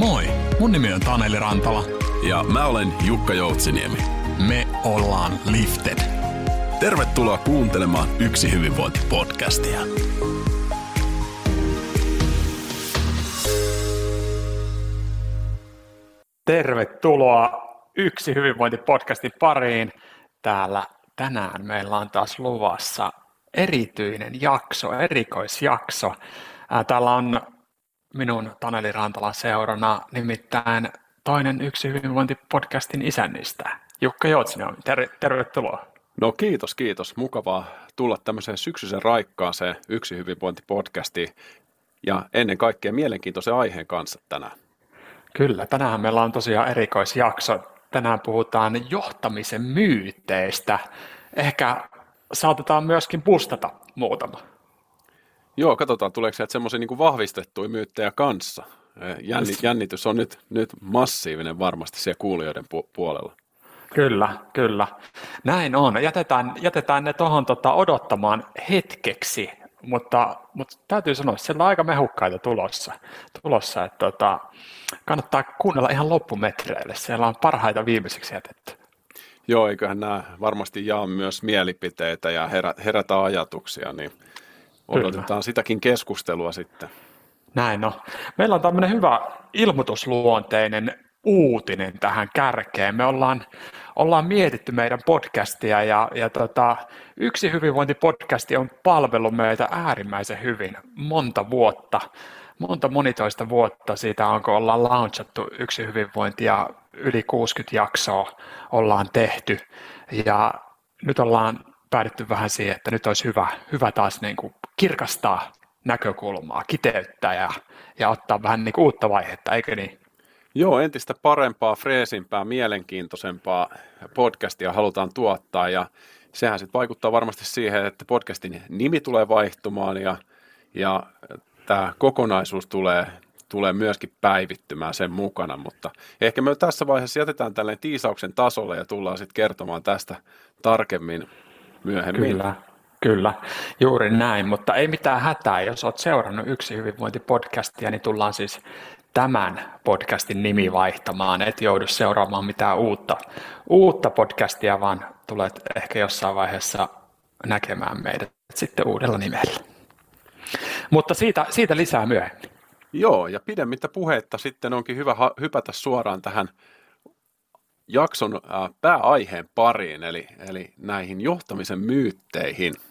Moi, mun nimi on Taneli Rantala. Ja mä olen Jukka Joutsiniemi. Me ollaan Lifted. Tervetuloa kuuntelemaan Yksi hyvinvointi-podcastia. Tervetuloa Yksi hyvinvointipodcastin pariin. Täällä tänään meillä on taas luvassa erityinen jakso, erikoisjakso. Täällä on minun Taneli Rantalan seurana nimittäin toinen Yksi hyvinvointipodcastin isännistä, Jukka Joutsinen. Ter- tervetuloa. No kiitos, kiitos. Mukavaa tulla tämmöiseen syksyisen raikkaaseen Yksi hyvinvointipodcastiin ja ennen kaikkea mielenkiintoisen aiheen kanssa tänään. Kyllä, tänään meillä on tosiaan erikoisjakso. Tänään puhutaan johtamisen myyteistä. Ehkä saatetaan myöskin pustata muutama. Joo, katsotaan tuleeko sieltä semmoisia niin vahvistettuja myyttejä kanssa. Jännit, jännitys on nyt, nyt massiivinen varmasti siellä kuulijoiden pu- puolella. Kyllä, kyllä. Näin on. Jätetään, jätetään ne tuohon tota, odottamaan hetkeksi, mutta, mutta täytyy sanoa, että siellä on aika mehukkaita tulossa, tulossa että tota, kannattaa kuunnella ihan loppumetreille. Siellä on parhaita viimeiseksi jätetty. Joo, eiköhän nämä varmasti jaa myös mielipiteitä ja herä, herätä ajatuksia, niin odotetaan Kyllä. sitäkin keskustelua sitten. Näin on. Meillä on tämmöinen hyvä ilmoitusluonteinen uutinen tähän kärkeen. Me ollaan, ollaan mietitty meidän podcastia ja, ja tota, yksi hyvinvointipodcasti on palvellut meitä äärimmäisen hyvin monta vuotta, monta monitoista vuotta siitä onko ollaan launchattu yksi hyvinvointi ja yli 60 jaksoa ollaan tehty ja nyt ollaan päädytty vähän siihen, että nyt olisi hyvä, hyvä taas niin kuin kirkastaa näkökulmaa, kiteyttää ja, ja ottaa vähän niin kuin uutta vaihetta, eikö niin? Joo, entistä parempaa, freesimpää, mielenkiintoisempaa podcastia halutaan tuottaa ja sehän sitten vaikuttaa varmasti siihen, että podcastin nimi tulee vaihtumaan ja, ja tämä kokonaisuus tulee, tulee myöskin päivittymään sen mukana, mutta ehkä me tässä vaiheessa jätetään tällainen tiisauksen tasolle ja tullaan sitten kertomaan tästä tarkemmin myöhemmin. Kyllä, kyllä, juuri näin, mutta ei mitään hätää, jos olet seurannut yksi hyvinvointipodcastia, niin tullaan siis tämän podcastin nimi vaihtamaan, et joudu seuraamaan mitään uutta, uutta podcastia, vaan tulet ehkä jossain vaiheessa näkemään meidät sitten uudella nimellä. Mutta siitä, siitä lisää myöhemmin. Joo, ja pidemmittä puhetta sitten onkin hyvä hypätä suoraan tähän jakson pääaiheen pariin, eli, eli näihin johtamisen myytteihin –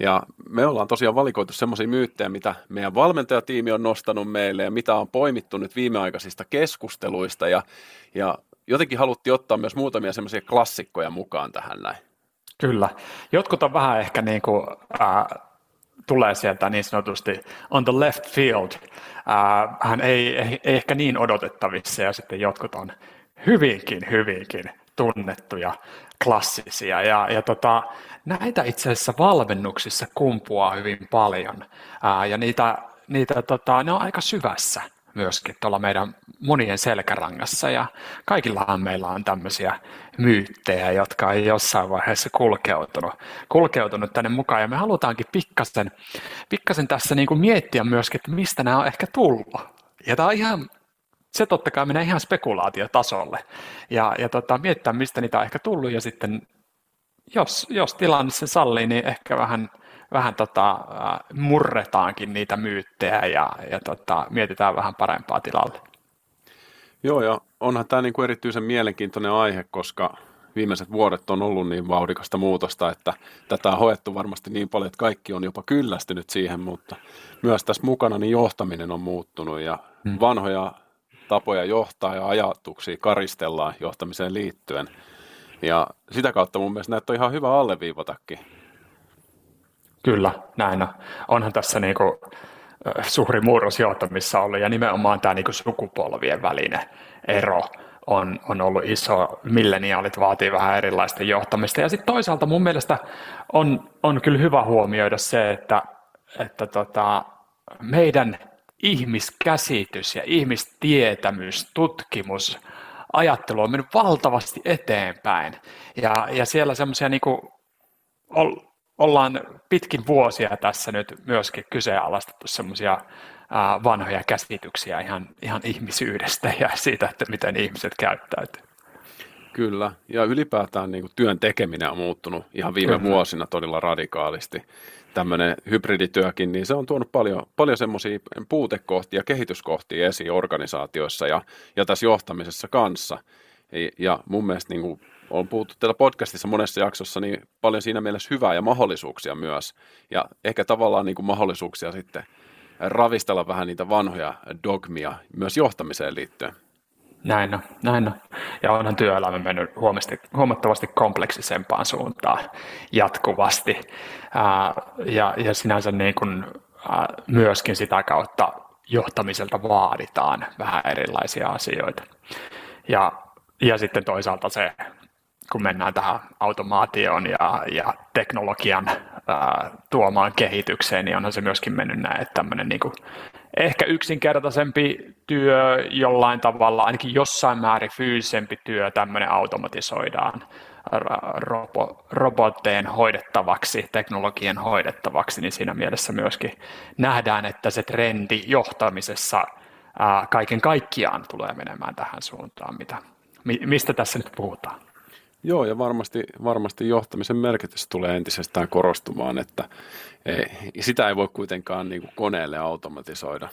ja me ollaan tosiaan valikoitu semmoisia myyttejä, mitä meidän valmentajatiimi on nostanut meille ja mitä on poimittu nyt viimeaikaisista keskusteluista ja, ja jotenkin haluttiin ottaa myös muutamia semmoisia klassikkoja mukaan tähän näin. Kyllä. Jotkut on vähän ehkä niin kuin, äh, tulee sieltä niin sanotusti on the left field. Äh, hän ei, ei, ei ehkä niin odotettavissa ja sitten jotkut on hyvinkin, hyvinkin tunnettuja, klassisia. Ja, ja tota, näitä itse asiassa valmennuksissa kumpuaa hyvin paljon. Ää, ja niitä, niitä tota, ne on aika syvässä myöskin tuolla meidän monien selkärangassa. Ja kaikillahan meillä on tämmöisiä myyttejä, jotka ei jossain vaiheessa kulkeutunut, kulkeutunut tänne mukaan. Ja me halutaankin pikkasen, pikkasen tässä niin kuin miettiä myöskin, että mistä nämä on ehkä tullut. Ja tämä on ihan se totta kai menee ihan spekulaatiotasolle ja, ja tota, miettiä, mistä niitä on ehkä tullut ja sitten jos, jos tilanne sen sallii, niin ehkä vähän, vähän tota, murretaankin niitä myyttejä ja, ja tota, mietitään vähän parempaa tilalle. Joo, ja onhan tämä niinku erityisen mielenkiintoinen aihe, koska viimeiset vuodet on ollut niin vauhdikasta muutosta, että tätä on hoettu varmasti niin paljon, että kaikki on jopa kyllästynyt siihen, mutta myös tässä mukana niin johtaminen on muuttunut ja hmm. vanhoja tapoja johtaa ja ajatuksia karistellaan johtamiseen liittyen. Ja sitä kautta mun mielestä näitä on ihan hyvä alleviivatakin. Kyllä, näin on. Onhan tässä niinku suuri murros johtamissa ollut ja nimenomaan tämä niinku sukupolvien välinen ero on, on ollut iso. Milleniaalit vaatii vähän erilaista johtamista. Ja sitten toisaalta mun mielestä on, on kyllä hyvä huomioida se, että, että tota, meidän ihmiskäsitys ja ihmistietämys, tutkimus, ajattelu on mennyt valtavasti eteenpäin. Ja, ja siellä semmoisia niin ollaan pitkin vuosia tässä nyt myöskin kyseenalaistettu semmoisia vanhoja käsityksiä ihan, ihan ihmisyydestä ja siitä, että miten ihmiset käyttäytyy. Kyllä, ja ylipäätään niin kuin työn tekeminen on muuttunut ihan viime Kyllä. vuosina todella radikaalisti. Tämmöinen hybridityökin, niin se on tuonut paljon, paljon semmoisia puutekohtia, kehityskohtia esiin organisaatioissa ja, ja tässä johtamisessa kanssa. Ja mun mielestä niin kuin on puhuttu täällä podcastissa monessa jaksossa niin paljon siinä mielessä hyvää ja mahdollisuuksia myös. Ja ehkä tavallaan niin kuin mahdollisuuksia sitten ravistella vähän niitä vanhoja dogmia myös johtamiseen liittyen. Näin on, näin on. Ja onhan työelämä mennyt huomattavasti kompleksisempaan suuntaan jatkuvasti. Ää, ja, ja sinänsä niin kuin, ää, myöskin sitä kautta johtamiselta vaaditaan vähän erilaisia asioita. Ja, ja sitten toisaalta se, kun mennään tähän automaatioon ja, ja teknologian ää, tuomaan kehitykseen, niin onhan se myöskin mennyt näin, että tämmöinen niin ehkä yksinkertaisempi työ jollain tavalla, ainakin jossain määrin fyysisempi työ, tämmöinen automatisoidaan robo, robotteen hoidettavaksi, teknologian hoidettavaksi, niin siinä mielessä myöskin nähdään, että se trendi johtamisessa ää, kaiken kaikkiaan tulee menemään tähän suuntaan, mitä, mistä tässä nyt puhutaan. Joo, ja varmasti, varmasti johtamisen merkitys tulee entisestään korostumaan, että ei, sitä ei voi kuitenkaan niin kuin koneelle automatisoida.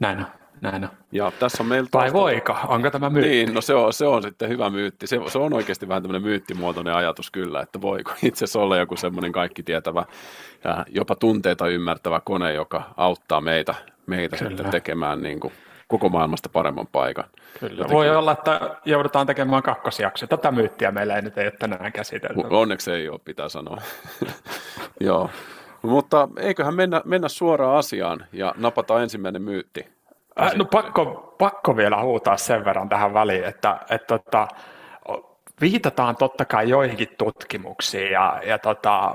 Näin on, näin on. Ja tässä on meillä Vai voiko? Onko tämä myytti? Niin, no se on, se on sitten hyvä myytti. Se, se on oikeasti vähän tämmöinen myyttimuotoinen ajatus kyllä, että voiko itse asiassa olla joku semmoinen kaikki tietävä ja jopa tunteita ymmärtävä kone, joka auttaa meitä, meitä sitten tekemään niin kuin koko maailmasta paremman paikan. Kyllä. Jotenkin... Voi olla, että joudutaan tekemään kakkosjakso. Tätä myyttiä meillä ei nyt ei ole tänään käsitelty. Onneksi ei ole, pitää sanoa. Joo. Mutta eiköhän mennä, mennä suoraan asiaan ja napata ensimmäinen myytti. Äh, no pakko, pakko vielä huutaa sen verran tähän väliin, että, että, että viitataan totta kai joihinkin tutkimuksiin ja, ja tota, ä,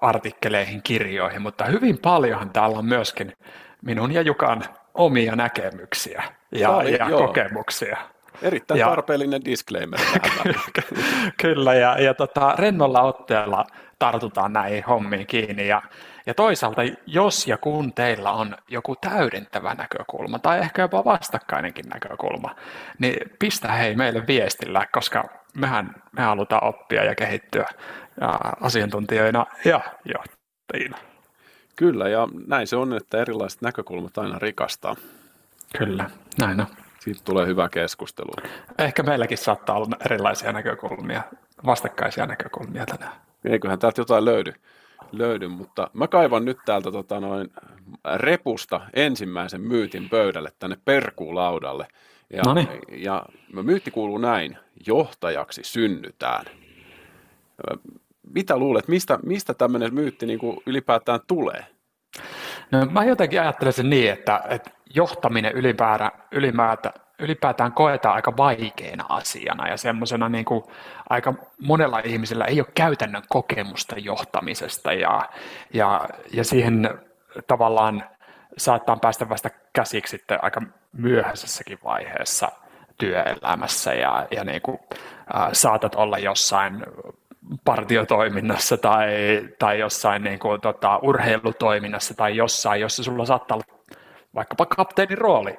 artikkeleihin, kirjoihin, mutta hyvin paljonhan täällä on myöskin minun ja Jukan omia näkemyksiä ja, Oli, ja kokemuksia. Erittäin ja, tarpeellinen disclaimer. kyllä, ja, ja tota, rennolla otteella tartutaan näihin hommiin kiinni. Ja, ja toisaalta, jos ja kun teillä on joku täydentävä näkökulma tai ehkä jopa vastakkainenkin näkökulma, niin pistä hei meille viestillä, koska mehän me halutaan oppia ja kehittyä ja asiantuntijoina ja johtajina. Kyllä, ja näin se on, että erilaiset näkökulmat aina rikastaa. Kyllä, näin on. Siitä tulee hyvä keskustelu. Ehkä meilläkin saattaa olla erilaisia näkökulmia, vastakkaisia näkökulmia tänään. Eiköhän täältä jotain löydy, löydy mutta mä kaivan nyt täältä tota noin repusta ensimmäisen myytin pöydälle tänne perkuulaudalle. Ja, Noniin. ja myytti kuuluu näin, johtajaksi synnytään mitä luulet, mistä, mistä tämmöinen myytti niin kuin ylipäätään tulee? No, mä jotenkin ajattelen sen niin, että, että johtaminen ylipäätään, ylipäätään, ylipäätään koetaan aika vaikeana asiana ja semmoisena niin kuin aika monella ihmisellä ei ole käytännön kokemusta johtamisesta ja, ja, ja siihen tavallaan saattaa päästä vasta käsiksi sitten aika myöhäisessäkin vaiheessa työelämässä ja, ja niin kuin, äh, saatat olla jossain partiotoiminnassa tai, tai jossain niin kuin, tota, urheilutoiminnassa tai jossain, jossa sulla saattaa olla vaikkapa kapteenin rooli.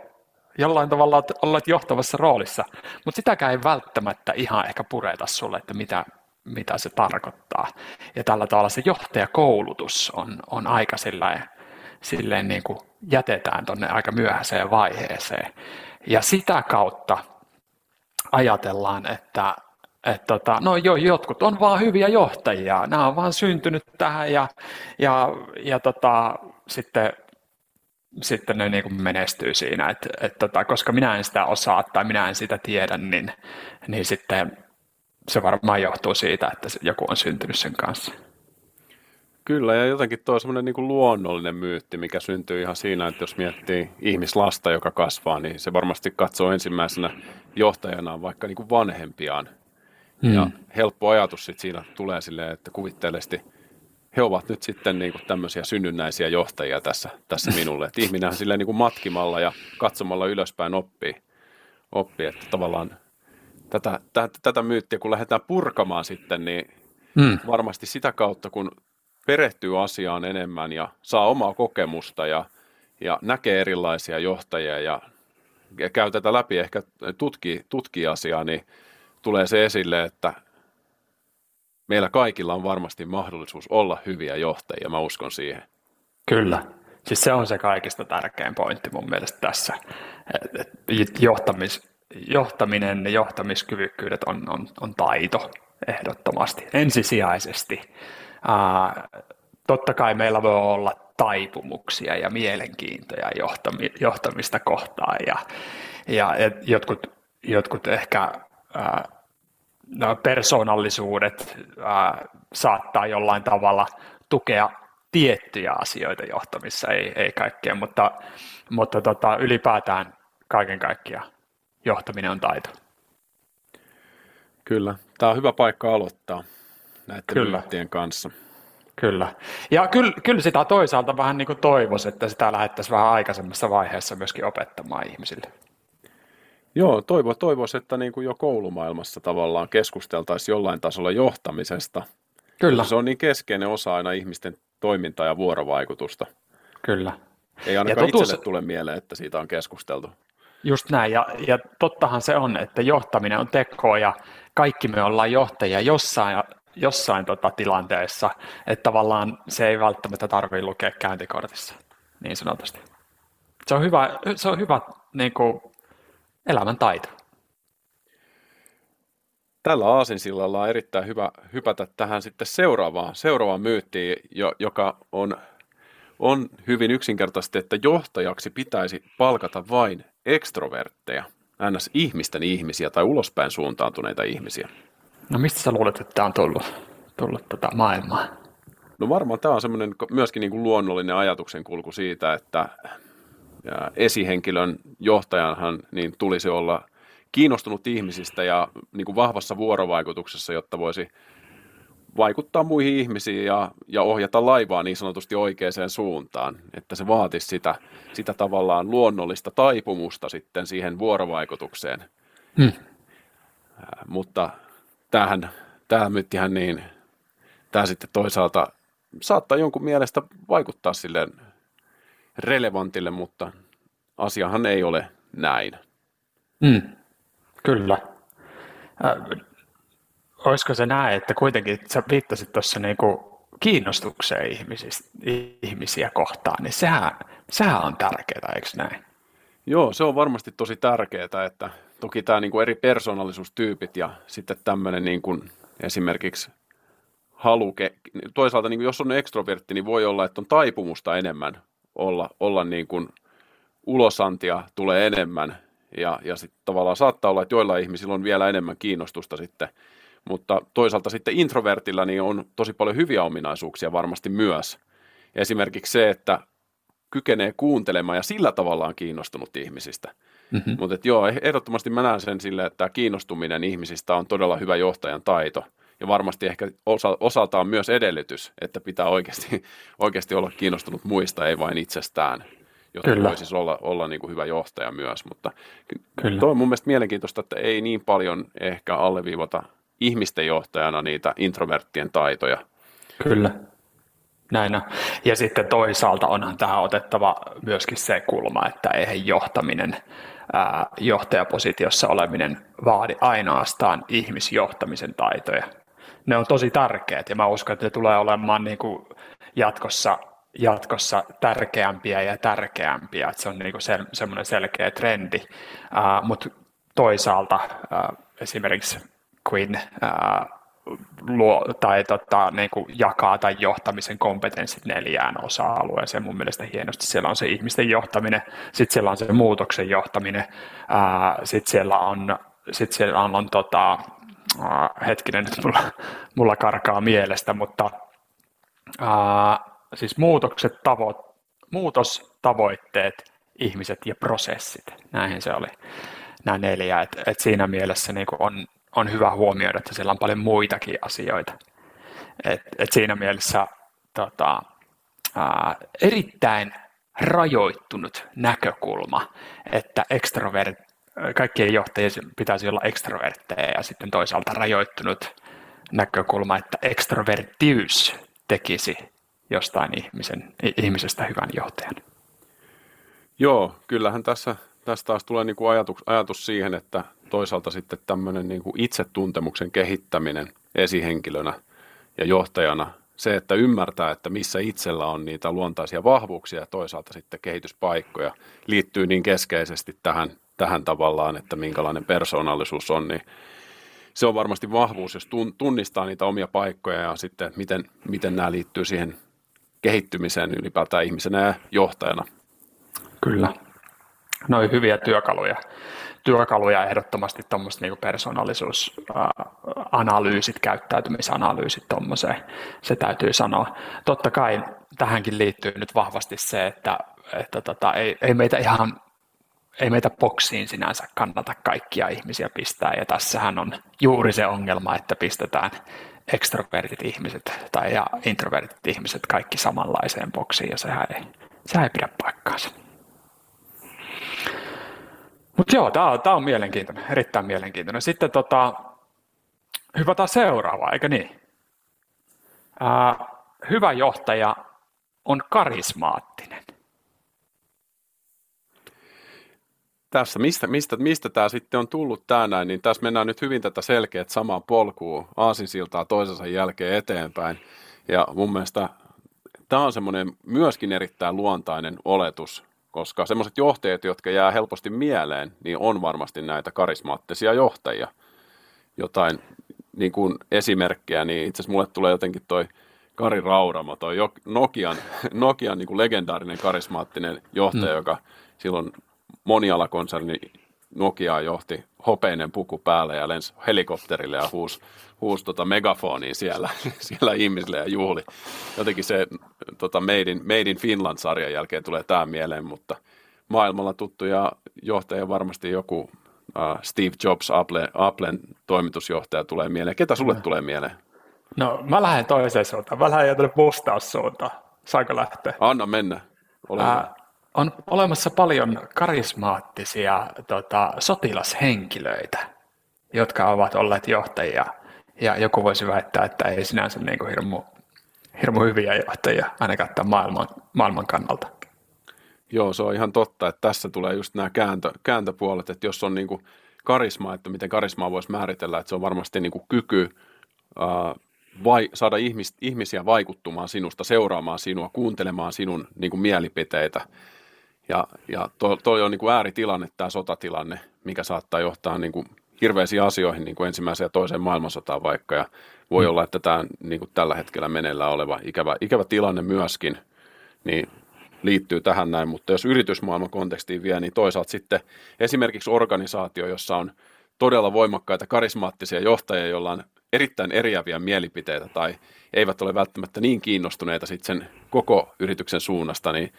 Jollain tavalla olet johtavassa roolissa, mutta sitäkään ei välttämättä ihan ehkä pureta sulle, että mitä, mitä se tarkoittaa. Ja tällä tavalla se johtajakoulutus on, on aika silleen, silleen niin kuin jätetään tuonne aika myöhäiseen vaiheeseen. Ja sitä kautta ajatellaan, että että tota, no jo, jotkut on vaan hyviä johtajia, nämä on vaan syntynyt tähän ja, ja, ja tota, sitten, sitten ne niin kuin menestyy siinä, että, että tota, koska minä en sitä osaa tai minä en sitä tiedä, niin, niin sitten se varmaan johtuu siitä, että joku on syntynyt sen kanssa. Kyllä, ja jotenkin tuo semmoinen niin luonnollinen myytti, mikä syntyy ihan siinä, että jos miettii ihmislasta, joka kasvaa, niin se varmasti katsoo ensimmäisenä johtajana vaikka niin kuin vanhempiaan Hmm. Ja helppo ajatus sit siinä tulee silleen, että kuvitteellisesti he ovat nyt sitten niin kuin tämmöisiä synnynnäisiä johtajia tässä, tässä minulle. Että ihminenhän silleen niin kuin matkimalla ja katsomalla ylöspäin oppii, oppii että tavallaan tätä, tätä, tätä myyttiä kun lähdetään purkamaan sitten, niin hmm. varmasti sitä kautta, kun perehtyy asiaan enemmän ja saa omaa kokemusta ja, ja näkee erilaisia johtajia ja, ja käy tätä läpi, ehkä tutkii, tutkii asiaa, niin tulee se esille, että meillä kaikilla on varmasti mahdollisuus olla hyviä johtajia, mä uskon siihen. Kyllä. Siis se on se kaikista tärkein pointti mun mielestä tässä. Johtamis, johtaminen ja johtamiskyvykkyydet on, on, on taito ehdottomasti, ensisijaisesti. Ää, totta kai meillä voi olla taipumuksia ja mielenkiintoja johtami, johtamista kohtaan ja, ja jotkut, jotkut ehkä ää, no, persoonallisuudet ää, saattaa jollain tavalla tukea tiettyjä asioita johtamissa, ei, ei kaikkea, mutta, mutta tota, ylipäätään kaiken kaikkiaan johtaminen on taito. Kyllä, tämä on hyvä paikka aloittaa näiden kyllä. kanssa. Kyllä. Ja kyllä, kyllä sitä toisaalta vähän niin kuin toivoisi, että sitä lähdettäisiin vähän aikaisemmassa vaiheessa myöskin opettamaan ihmisille. Joo, toivo, toivoisi, että niin kuin jo koulumaailmassa tavallaan keskusteltaisiin jollain tasolla johtamisesta. Kyllä. Se on niin keskeinen osa aina ihmisten toimintaa ja vuorovaikutusta. Kyllä. Ei ainakaan totuus... itselle tule mieleen, että siitä on keskusteltu. Just näin, ja, ja tottahan se on, että johtaminen on tekoa, ja kaikki me ollaan johtajia jossain, jossain tota tilanteessa, että tavallaan se ei välttämättä tarvitse lukea käyntikortissa, niin sanotusti. Se on hyvä, se on hyvä niin kuin, elämän taito. Tällä aasinsillalla on erittäin hyvä hypätä tähän sitten seuraavaan, seuraavaan myyttiin, joka on, on hyvin yksinkertaisesti, että johtajaksi pitäisi palkata vain ekstrovertteja, ns. ihmisten ihmisiä tai ulospäin suuntaantuneita ihmisiä. No mistä sä luulet, että tämä on tullut, tullut tätä tota maailmaa? No varmaan tämä on semmoinen myöskin niin kuin luonnollinen ajatuksen kulku siitä, että esihenkilön johtajanhan niin tulisi olla kiinnostunut ihmisistä ja niin kuin vahvassa vuorovaikutuksessa, jotta voisi vaikuttaa muihin ihmisiin ja, ja ohjata laivaa niin sanotusti oikeaan suuntaan, että se vaatisi sitä, sitä tavallaan luonnollista taipumusta sitten siihen vuorovaikutukseen. Hmm. Mutta tämähän, tämähän myttihän niin, tämä sitten toisaalta saattaa jonkun mielestä vaikuttaa sille relevantille, mutta asiahan ei ole näin. Hmm. Kyllä. Äh, olisiko se näin, että kuitenkin sä viittasit tuossa niinku kiinnostukseen ihmisiä kohtaan, niin sehän, sehän on tärkeää, eikö näin? Joo, se on varmasti tosi tärkeää, että toki tämä niinku eri persoonallisuustyypit ja sitten tämmöinen niinku esimerkiksi haluke, toisaalta niin jos on ekstrovertti, niin voi olla, että on taipumusta enemmän olla, olla niin kuin ulosantia tulee enemmän ja, ja sitten tavallaan saattaa olla, että joilla ihmisillä on vielä enemmän kiinnostusta sitten, mutta toisaalta sitten introvertilla niin on tosi paljon hyviä ominaisuuksia varmasti myös. Esimerkiksi se, että kykenee kuuntelemaan ja sillä tavalla on kiinnostunut ihmisistä. Mm-hmm. Mutta joo, ehdottomasti mä näen sen sille, että kiinnostuminen ihmisistä on todella hyvä johtajan taito. Ja varmasti ehkä osa, osaltaan myös edellytys, että pitää oikeasti, oikeasti olla kiinnostunut muista, ei vain itsestään jotta Kyllä. voisi siis olla, olla niin kuin hyvä johtaja myös. Mutta Kyllä. tuo on mun mielestä mielenkiintoista, että ei niin paljon ehkä alleviivata ihmisten johtajana niitä introverttien taitoja. Kyllä. Näin on. Ja sitten toisaalta onhan tähän otettava myöskin se kulma, että eihän johtaminen, ää, johtajapositiossa oleminen vaadi ainoastaan ihmisjohtamisen taitoja. Ne on tosi tärkeät ja mä uskon, että ne tulee olemaan niin kuin jatkossa jatkossa tärkeämpiä ja tärkeämpiä, että se on niin se, semmoinen selkeä trendi, uh, mutta toisaalta uh, esimerkiksi Quinn uh, luo, tai tota, niin kuin jakaa tai johtamisen kompetenssit neljään osa-alueeseen. Mun mielestä hienosti siellä on se ihmisten johtaminen, sitten siellä on se muutoksen johtaminen, sitten siellä on, sit siellä on, on tota, hetkinen, nyt mulla, mulla karkaa mielestä, mutta siis muutokset, tavo, muutostavoitteet, ihmiset ja prosessit. Näihin se oli nämä neljä. Et, et siinä mielessä niin on, on hyvä huomioida, että siellä on paljon muitakin asioita. Et, et siinä mielessä tota, ää, erittäin rajoittunut näkökulma, että ekstrovert, kaikkien johtajien pitäisi olla ekstrovertteja ja sitten toisaalta rajoittunut näkökulma, että ekstrovertius tekisi jostain ihmisen, ihmisestä hyvän johtajan. Joo, kyllähän tässä, tässä taas tulee niin kuin ajatus, ajatus siihen, että toisaalta sitten tämmöinen niin kuin itsetuntemuksen kehittäminen esihenkilönä ja johtajana, se, että ymmärtää, että missä itsellä on niitä luontaisia vahvuuksia ja toisaalta sitten kehityspaikkoja, liittyy niin keskeisesti tähän, tähän tavallaan, että minkälainen persoonallisuus on, niin se on varmasti vahvuus, jos tunnistaa niitä omia paikkoja ja sitten miten, miten nämä liittyy siihen kehittymiseen ylipäätään ihmisenä ja johtajana. Kyllä. Noin hyviä työkaluja. Työkaluja ehdottomasti tuommoiset niin persoonallisuusanalyysit, käyttäytymisanalyysit tuommoiseen, se täytyy sanoa. Totta kai tähänkin liittyy nyt vahvasti se, että, että tota, ei, ei meitä ihan ei meitä boksiin sinänsä kannata kaikkia ihmisiä pistää, ja tässähän on juuri se ongelma, että pistetään ekstrovertit ihmiset tai ja introvertit ihmiset kaikki samanlaiseen boksiin, ja sehän ei, sehän ei pidä paikkaansa. Mutta joo, tämä on, on mielenkiintoinen, erittäin mielenkiintoinen. Sitten tota, hypätään seuraavaan, eikö niin? Ää, hyvä johtaja on karismaattinen. Tässä, mistä, mistä, mistä tämä sitten on tullut tänään, niin tässä mennään nyt hyvin tätä selkeät samaa polkua aasinsiltaa toisensa jälkeen eteenpäin. Ja mun mielestä tämä on semmoinen myöskin erittäin luontainen oletus, koska semmoiset johtajat, jotka jää helposti mieleen, niin on varmasti näitä karismaattisia johtajia. Jotain niin kuin esimerkkejä, niin itse asiassa mulle tulee jotenkin toi Kari Rauramo, toi Nokian, Nokian niin kuin legendaarinen karismaattinen johtaja, mm. joka silloin monialakonserni Nokia johti hopeinen puku päälle ja lensi helikopterille ja huusi, huusi tota megafoniin siellä, siellä ihmisille ja juhli. Jotenkin se tota Made, in, Made in Finland-sarjan jälkeen tulee tämä mieleen, mutta maailmalla tuttuja johtajia varmasti joku uh, Steve Jobs, Apple, Applen toimitusjohtaja tulee mieleen. Ketä sulle no. tulee mieleen? No mä lähden toiseen suuntaan. Mä lähden jotenkin vastaussuuntaan. Saanko lähteä? Anna mennä. Ole uh, on olemassa paljon karismaattisia tota, sotilashenkilöitä, jotka ovat olleet johtajia. Ja joku voisi väittää, että ei sinänsä niin kuin hirmu, hirmu hyviä johtajia, ainakaan tämän maailman, maailman kannalta. Joo, se on ihan totta, että tässä tulee just nämä kääntö, kääntöpuolet, että jos on niin kuin karisma, että miten karismaa voisi määritellä, että se on varmasti niin kuin kyky ää, vai, saada ihmis, ihmisiä vaikuttumaan sinusta, seuraamaan sinua, kuuntelemaan sinun niin kuin mielipiteitä – ja, ja toi, toi on niin kuin ääritilanne, tämä sotatilanne, mikä saattaa johtaa niin kuin hirveisiin asioihin, niin kuin ensimmäiseen ja toiseen maailmansotaan vaikka. Ja voi mm. olla, että tämä niin kuin tällä hetkellä meneillään oleva ikävä, ikävä tilanne myöskin, niin liittyy tähän näin. Mutta jos yritysmaailman kontekstiin vie, niin toisaalta sitten esimerkiksi organisaatio, jossa on todella voimakkaita karismaattisia johtajia, joilla on erittäin eriäviä mielipiteitä tai eivät ole välttämättä niin kiinnostuneita sitten sen koko yrityksen suunnasta, niin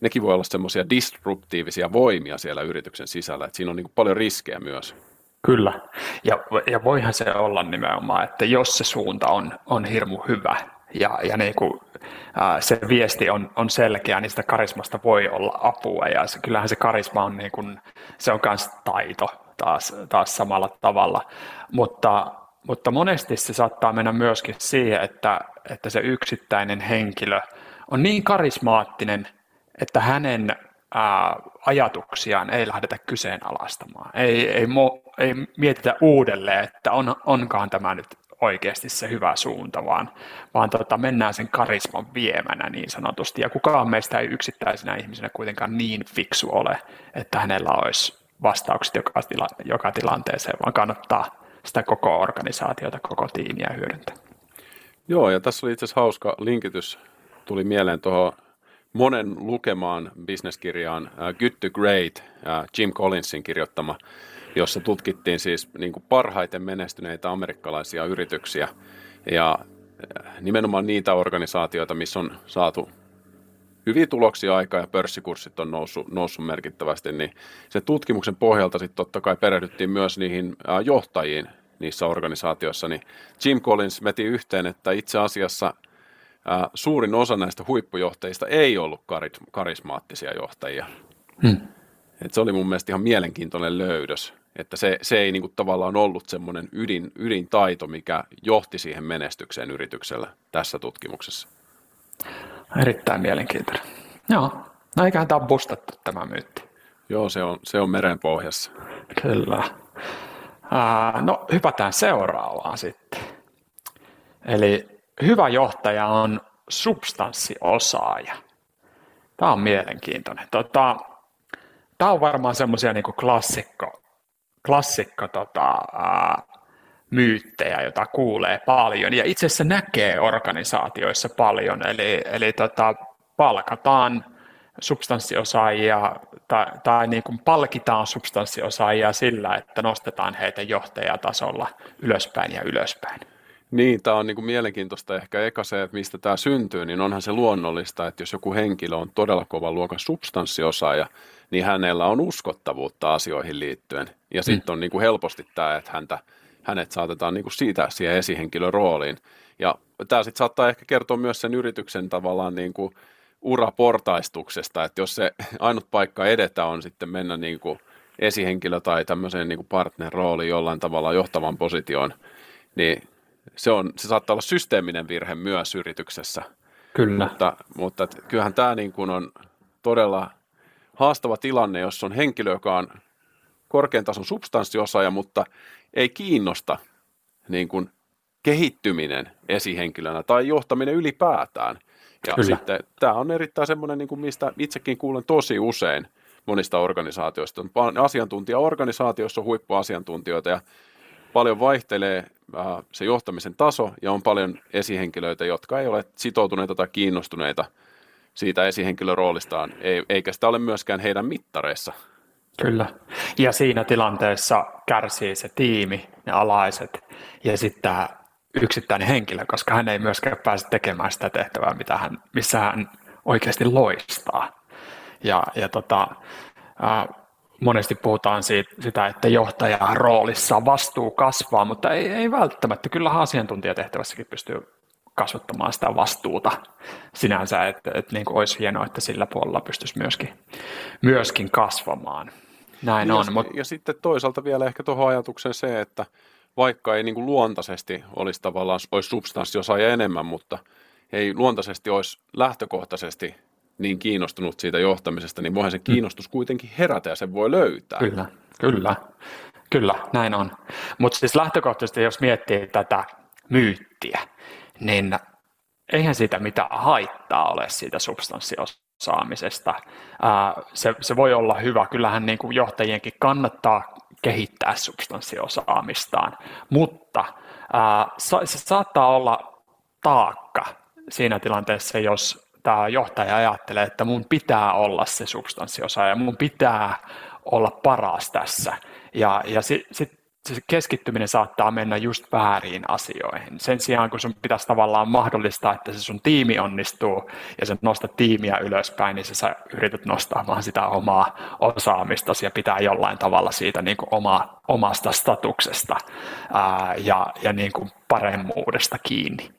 nekin voi olla semmoisia disruptiivisia voimia siellä yrityksen sisällä, että siinä on niin paljon riskejä myös. Kyllä, ja, ja voihan se olla nimenomaan, että jos se suunta on, on hirmu hyvä ja, ja niin kuin, ää, se viesti on, on selkeä, niin sitä karismasta voi olla apua. Ja se, kyllähän se karisma on, niin kuin, se on myös taito taas, taas samalla tavalla, mutta, mutta monesti se saattaa mennä myöskin siihen, että, että se yksittäinen henkilö on niin karismaattinen, että hänen ää, ajatuksiaan ei lähdetä kyseenalaistamaan. Ei, ei, mo, ei mietitä uudelleen, että on, onkaan tämä nyt oikeasti se hyvä suunta, vaan, vaan tota, mennään sen karisman viemänä niin sanotusti. Ja kukaan meistä ei yksittäisenä ihmisenä kuitenkaan niin fiksu ole, että hänellä olisi vastaukset joka, tila, joka tilanteeseen, vaan kannattaa sitä koko organisaatiota, koko tiimiä hyödyntää. Joo, ja tässä oli itse asiassa hauska linkitys, tuli mieleen tuohon monen lukemaan bisneskirjaan uh, Good to Great, uh, Jim Collinsin kirjoittama, jossa tutkittiin siis niin kuin parhaiten menestyneitä amerikkalaisia yrityksiä. Ja uh, nimenomaan niitä organisaatioita, missä on saatu hyviä tuloksia aikaa ja pörssikurssit on noussut, noussut merkittävästi, niin sen tutkimuksen pohjalta sitten totta kai perehdyttiin myös niihin johtajiin niissä organisaatioissa, niin Jim Collins veti yhteen, että itse asiassa ää, suurin osa näistä huippujohtajista ei ollut karismaattisia johtajia. Hmm. Et se oli mun mielestä ihan mielenkiintoinen löydös, että se, se ei niinku tavallaan ollut semmoinen ydin, ydintaito, mikä johti siihen menestykseen yrityksellä tässä tutkimuksessa. Erittäin mielenkiintoinen. Joo, no eiköhän tämä ole bustattu tämä myytti. Joo, se on, se on meren pohjassa. Kyllä. Ää, no hypätään seuraavaan sitten. Eli hyvä johtaja on substanssiosaaja. Tämä on mielenkiintoinen. Tota, tämä on varmaan semmoisia niin klassikko, klassikko tota, ää, myyttejä, joita kuulee paljon ja itse asiassa näkee organisaatioissa paljon. Eli, eli tota, palkataan substanssiosaajia tai, tai niin kuin palkitaan substanssiosaajia sillä, että nostetaan heitä johtajatasolla ylöspäin ja ylöspäin. Niin, tämä on niin kuin mielenkiintoista ehkä eka se, että mistä tämä syntyy, niin onhan se luonnollista, että jos joku henkilö on todella kova luokan substanssiosaaja, niin hänellä on uskottavuutta asioihin liittyen. Ja sitten mm. on niin kuin helposti tämä, että häntä, hänet saatetaan niin kuin siitä siihen esihenkilön rooliin. Ja tämä sitten saattaa ehkä kertoa myös sen yrityksen tavallaan niin kuin uraportaistuksesta, että jos se ainut paikka edetä on sitten mennä niin kuin esihenkilö tai tämmöiseen niin kuin partner rooliin jollain tavalla johtavan positioon, niin se, on, se saattaa olla systeeminen virhe myös yrityksessä. Kyllä. Mutta, mutta että kyllähän tämä niin kuin on todella haastava tilanne, jos on henkilö, joka on korkean tason substanssiosaaja, mutta ei kiinnosta niin kuin kehittyminen esihenkilönä tai johtaminen ylipäätään. Ja Kyllä. sitten tämä on erittäin semmoinen, niin kuin mistä itsekin kuulen tosi usein monista organisaatioista. Asiantuntijaorganisaatioissa on huippuasiantuntijoita ja paljon vaihtelee äh, se johtamisen taso ja on paljon esihenkilöitä, jotka ei ole sitoutuneita tai kiinnostuneita siitä esihenkilön roolistaan, eikä sitä ole myöskään heidän mittareissa. Kyllä. Ja siinä tilanteessa kärsii se tiimi, ne alaiset ja sitten yksittäinen henkilö, koska hän ei myöskään pääse tekemään sitä tehtävää, mitä hän, missä hän oikeasti loistaa. Ja, ja tota, ää, monesti puhutaan siitä, sitä, että johtajan roolissa vastuu kasvaa, mutta ei, ei välttämättä. Kyllä asiantuntijatehtävässäkin pystyy kasvattamaan sitä vastuuta sinänsä, että, että niin kuin olisi hienoa, että sillä puolella pystyisi myöskin, myöskin kasvamaan. Näin ja, on. Mutta... Ja sitten toisaalta vielä ehkä tuohon ajatukseen se, että vaikka ei niin kuin luontaisesti olisi tavallaan olisi substanssiosaaja enemmän, mutta ei luontaisesti olisi lähtökohtaisesti niin kiinnostunut siitä johtamisesta, niin voihan se mm. kiinnostus kuitenkin herätä ja sen voi löytää. Kyllä, kyllä, kyllä, näin on. Mutta siis lähtökohtaisesti, jos miettii tätä myyttiä, niin eihän siitä mitään haittaa ole siitä substanssiosaamisesta. Se, se voi olla hyvä. Kyllähän niin kuin johtajienkin kannattaa kehittää substanssiosaamistaan, mutta se saattaa olla taakka siinä tilanteessa, jos tämä johtaja ajattelee, että mun pitää olla se substanssiosaaja, mun pitää olla paras tässä. Ja, ja sitten sit se keskittyminen saattaa mennä just väärin asioihin. Sen sijaan, kun sun pitäisi tavallaan mahdollistaa, että se sun tiimi onnistuu ja sä nostat tiimiä ylöspäin, niin sä yrität nostaa sitä omaa osaamista ja pitää jollain tavalla siitä niin kuin oma, omasta statuksesta ää, ja, ja niin kuin paremmuudesta kiinni.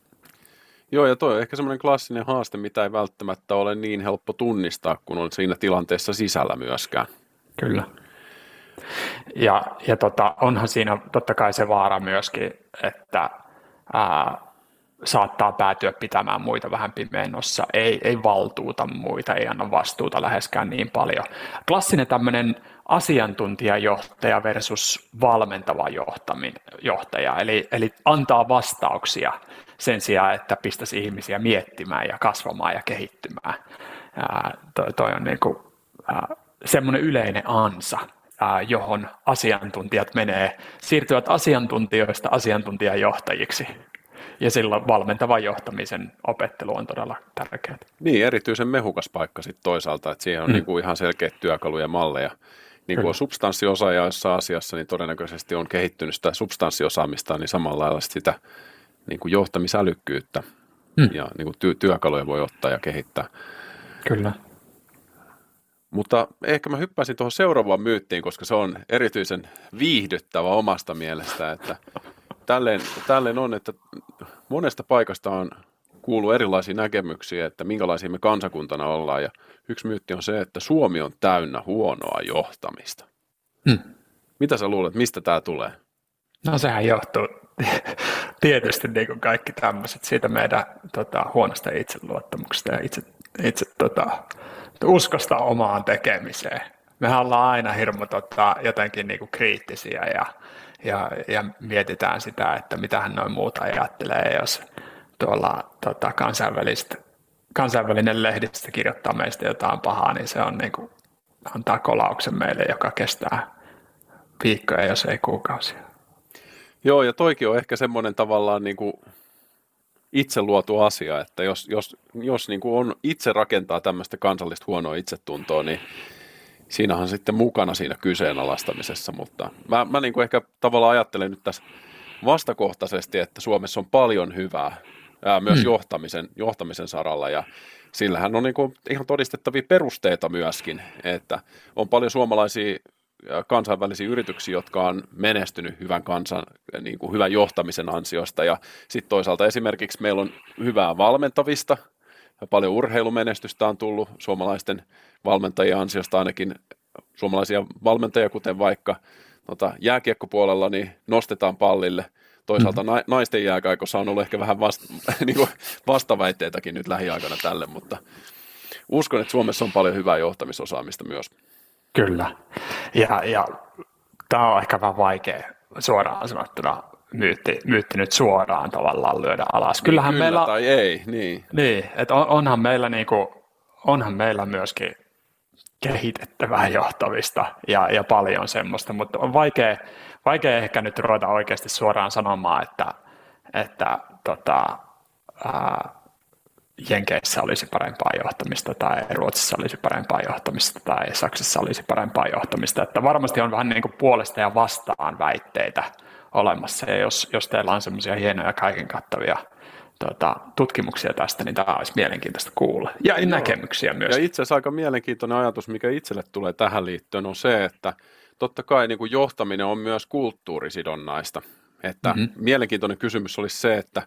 Joo, ja toi on ehkä semmoinen klassinen haaste, mitä ei välttämättä ole niin helppo tunnistaa, kun on siinä tilanteessa sisällä myöskään. Kyllä. Ja, ja tota, onhan siinä totta kai se vaara myöskin, että ää, saattaa päätyä pitämään muita vähän pimeännossa, ei, ei valtuuta muita, ei anna vastuuta läheskään niin paljon. Klassinen tämmöinen asiantuntijajohtaja versus valmentava johtamin, johtaja, eli, eli antaa vastauksia sen sijaan, että pistäisi ihmisiä miettimään ja kasvamaan ja kehittymään. Ää, toi, toi on niin kuin, ää, semmoinen yleinen ansa, johon asiantuntijat menee, siirtyvät asiantuntijoista asiantuntijajohtajiksi. Ja silloin valmentavan johtamisen opettelu on todella tärkeää. Niin, erityisen mehukas paikka sitten toisaalta, että siihen on mm. niinku ihan selkeät työkaluja ja malleja. Niin kuin on asiassa, niin todennäköisesti on kehittynyt sitä substanssiosaamista, niin samalla lailla sitä niin kuin johtamisälykkyyttä mm. ja niin kuin ty- työkaluja voi ottaa ja kehittää. Kyllä. Mutta ehkä mä hyppäsin tuohon seuraavaan myyttiin, koska se on erityisen viihdyttävä omasta mielestä, että tälleen, tälleen on, että monesta paikasta on kuullut erilaisia näkemyksiä, että minkälaisia me kansakuntana ollaan. Ja yksi myytti on se, että Suomi on täynnä huonoa johtamista. Hmm. Mitä sä luulet, mistä tämä tulee? No sehän johtuu tietysti niin kuin kaikki tämmöiset siitä meidän tota, huonosta itseluottamuksesta ja itse, itse tota, uskosta omaan tekemiseen. Mehän ollaan aina hirmu tota, jotenkin niin kuin kriittisiä ja, ja, ja, mietitään sitä, että mitä hän noin muuta ajattelee, jos tuolla tota, kansainvälistä, kansainvälinen lehdistö kirjoittaa meistä jotain pahaa, niin se on niin kuin, antaa kolauksen meille, joka kestää viikkoja, jos ei kuukausia. Joo, ja toikin on ehkä semmoinen tavallaan niin kuin itse luotu asia, että jos, jos, jos niin kuin on itse rakentaa tämmöistä kansallista huonoa itsetuntoa, niin siinähän sitten mukana siinä kyseenalaistamisessa, mutta mä, mä niin kuin ehkä tavallaan ajattelen nyt tässä vastakohtaisesti, että Suomessa on paljon hyvää ää, myös hmm. johtamisen, johtamisen saralla ja sillähän on niin kuin ihan todistettavia perusteita myöskin, että on paljon suomalaisia kansainvälisiä yrityksiä, jotka on menestynyt hyvän kansan, niin kuin hyvän johtamisen ansiosta. Ja sitten toisaalta esimerkiksi meillä on hyvää valmentavista, paljon urheilumenestystä on tullut suomalaisten valmentajien ansiosta ainakin suomalaisia valmentajia, kuten vaikka tota, jääkiekkopuolella, niin nostetaan pallille. Toisaalta mm-hmm. naisten jääkaikossa on ollut ehkä vähän vasta, niin kuin vastaväitteitäkin nyt lähiaikana tälle, mutta uskon, että Suomessa on paljon hyvää johtamisosaamista myös. Kyllä. Ja, ja tämä on ehkä vähän vaikea suoraan sanottuna myytti, myytti nyt suoraan tavallaan lyödä alas. Kyllähän niin, meillä, tai ei, niin. Niin, että on, onhan meillä niinku, onhan meillä myöskin kehitettävää johtamista ja, ja paljon semmoista, mutta on vaikea, vaikea ehkä nyt ruveta oikeasti suoraan sanomaan, että, että tota, ää, Jenkeissä olisi parempaa johtamista tai Ruotsissa olisi parempaa johtamista tai Saksassa olisi parempaa johtamista. Että varmasti on vähän niin kuin puolesta ja vastaan väitteitä olemassa ja jos, jos teillä on semmoisia hienoja kaiken kattavia tuota, tutkimuksia tästä, niin tämä olisi mielenkiintoista kuulla. Ja Joo. näkemyksiä myös. Ja itse asiassa aika mielenkiintoinen ajatus, mikä itselle tulee tähän liittyen, on se, että totta kai niin kuin johtaminen on myös kulttuurisidonnaista. Että mm-hmm. mielenkiintoinen kysymys olisi se, että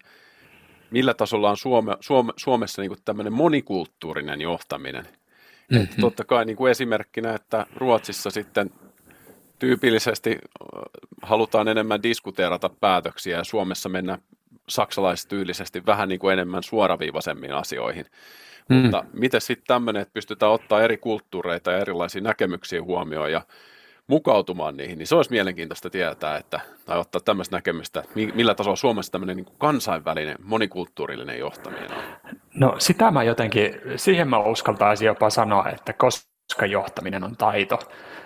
millä tasolla on Suome, Suome, Suomessa niin kuin tämmöinen monikulttuurinen johtaminen. Mm-hmm. Että totta kai niin kuin esimerkkinä, että Ruotsissa sitten tyypillisesti halutaan enemmän diskuteerata päätöksiä ja Suomessa mennä saksalaistyylisesti vähän niin kuin enemmän suoraviivaisemmin asioihin. Mm. Mutta miten sitten tämmöinen, että pystytään ottaa eri kulttuureita ja erilaisia näkemyksiä huomioon ja mukautumaan niihin, niin se olisi mielenkiintoista tietää, että, tai ottaa tämmöistä näkemystä, millä tasolla Suomessa tämmöinen niin kansainvälinen, monikulttuurillinen johtaminen on. No sitä mä jotenkin, siihen mä uskaltaisin jopa sanoa, että koska johtaminen on taito,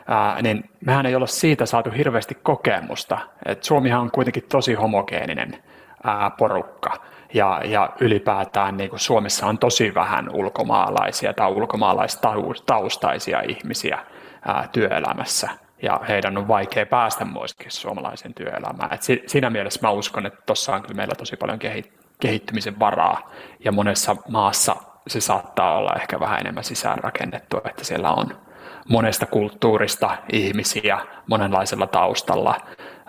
ää, niin mehän ei olla siitä saatu hirveästi kokemusta. Et Suomihan on kuitenkin tosi homogeeninen ää, porukka. Ja, ja ylipäätään niin kuin Suomessa on tosi vähän ulkomaalaisia tai ulkomaalaistaustaisia ihmisiä työelämässä ja heidän on vaikea päästä myöskin suomalaisen työelämään. Et siinä mielessä mä uskon, että tuossa on kyllä meillä tosi paljon kehittymisen varaa ja monessa maassa se saattaa olla ehkä vähän enemmän sisäänrakennettua, että siellä on monesta kulttuurista ihmisiä monenlaisella taustalla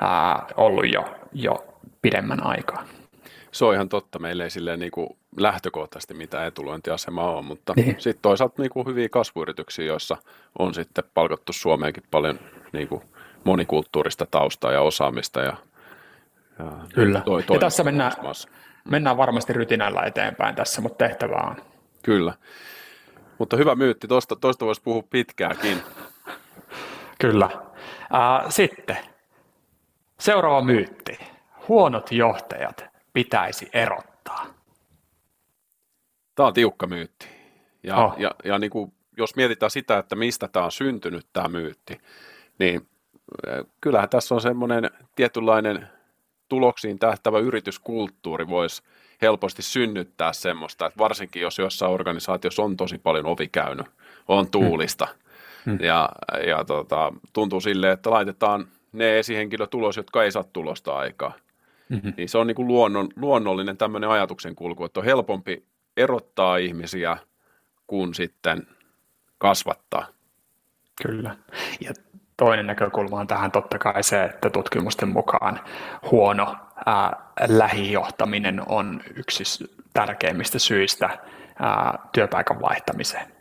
ää, ollut jo, jo pidemmän aikaa. Se on ihan totta. Meillä ei silleen niin kuin lähtökohtaisesti mitään etulointiasemaa ole, mutta niin. sitten toisaalta niin kuin hyviä kasvuyrityksiä, joissa on sitten palkattu Suomeenkin paljon niin kuin monikulttuurista taustaa ja osaamista. Ja, ja Kyllä. Toi, toi ja tässä mennään, mennään varmasti rytinällä eteenpäin tässä, mutta tehtävä on. Kyllä. Mutta hyvä myytti, tuosta, tuosta voisi puhua pitkääkin. Kyllä. Äh, sitten seuraava myytti. Huonot johtajat pitäisi erottaa. Tämä on tiukka myytti. Ja, oh. ja, ja niin kuin, jos mietitään sitä, että mistä tämä on syntynyt tämä myytti, niin kyllähän tässä on semmoinen tietynlainen tuloksiin tähtävä yrityskulttuuri voisi helposti synnyttää semmoista, että varsinkin jos jossain organisaatiossa on tosi paljon ovi käynyt, on tuulista mm. ja, ja tota, tuntuu silleen, että laitetaan ne esihenkilötulos, jotka ei saa tulosta aikaa. Mm-hmm. Niin se on niin kuin luonnon, luonnollinen tämmöinen ajatuksen kulku, että on helpompi erottaa ihmisiä kuin sitten kasvattaa. Kyllä. Ja toinen näkökulma on tähän totta kai se, että tutkimusten mukaan huono ää, lähijohtaminen on yksi tärkeimmistä syistä ää, työpaikan vaihtamiseen.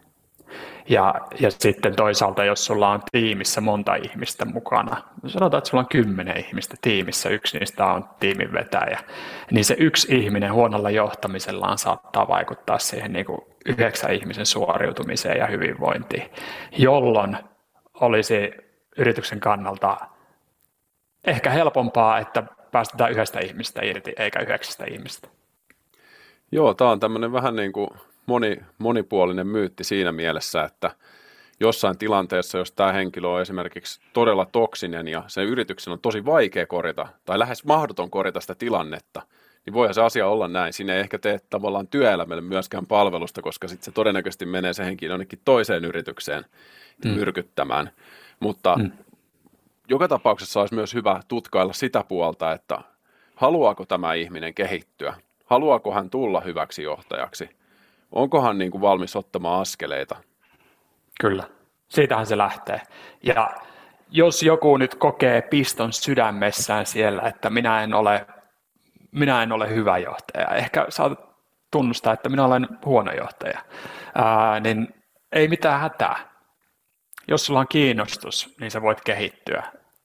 Ja, ja sitten toisaalta, jos sulla on tiimissä monta ihmistä mukana, sanotaan, että sulla on kymmenen ihmistä tiimissä, yksi niistä on tiimin vetäjä, niin se yksi ihminen huonolla johtamisellaan saattaa vaikuttaa siihen niin kuin yhdeksän ihmisen suoriutumiseen ja hyvinvointiin, jolloin olisi yrityksen kannalta ehkä helpompaa, että päästetään yhdestä ihmistä irti eikä yhdeksästä ihmistä. Joo, tämä on tämmöinen vähän niin kuin moni, monipuolinen myytti siinä mielessä, että jossain tilanteessa, jos tämä henkilö on esimerkiksi todella toksinen ja sen yrityksen on tosi vaikea korjata tai lähes mahdoton korjata sitä tilannetta, niin voihan se asia olla näin. Sinne ei ehkä tee tavallaan työelämälle myöskään palvelusta, koska sitten se todennäköisesti menee se henkilö jonnekin toiseen yritykseen mm. myrkyttämään. Mutta mm. joka tapauksessa olisi myös hyvä tutkailla sitä puolta, että haluaako tämä ihminen kehittyä, haluaako hän tulla hyväksi johtajaksi – onkohan niin kuin valmis ottamaan askeleita? Kyllä, siitähän se lähtee. Ja jos joku nyt kokee piston sydämessään siellä, että minä en ole, minä en ole hyvä johtaja, ehkä saat tunnustaa, että minä olen huono johtaja, ää, niin ei mitään hätää. Jos sulla on kiinnostus, niin sä voit kehittyä.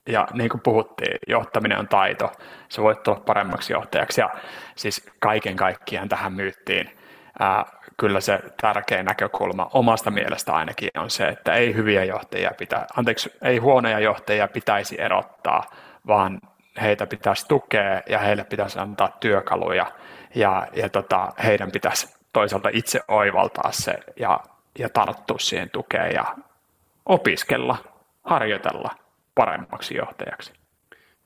Ja niin kuin puhuttiin, johtaminen on taito. Sä voit tulla paremmaksi johtajaksi. Ja siis kaiken kaikkiaan tähän myyttiin ää, kyllä se tärkein näkökulma omasta mielestä ainakin on se, että ei hyviä johtajia pitä, anteeksi, ei huonoja johtajia pitäisi erottaa, vaan heitä pitäisi tukea ja heille pitäisi antaa työkaluja ja, ja tota, heidän pitäisi toisaalta itse oivaltaa se ja, ja tarttua siihen tukeen ja opiskella, harjoitella paremmaksi johtajaksi.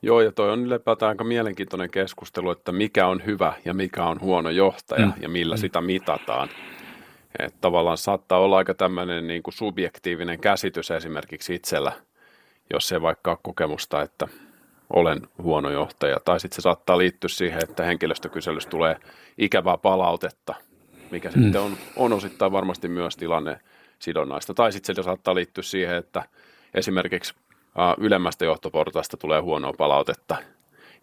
Joo, ja toi on ylipäätään aika mielenkiintoinen keskustelu, että mikä on hyvä ja mikä on huono johtaja mm. ja millä mm. sitä mitataan. Että tavallaan saattaa olla aika tämmöinen niin kuin subjektiivinen käsitys esimerkiksi itsellä, jos ei vaikka ole kokemusta, että olen huono johtaja. Tai sitten se saattaa liittyä siihen, että henkilöstökyselyssä tulee ikävää palautetta, mikä mm. sitten on, on osittain varmasti myös tilanne sidonnaista. Tai sitten se saattaa liittyä siihen, että esimerkiksi ylemmästä johtoportaista tulee huonoa palautetta,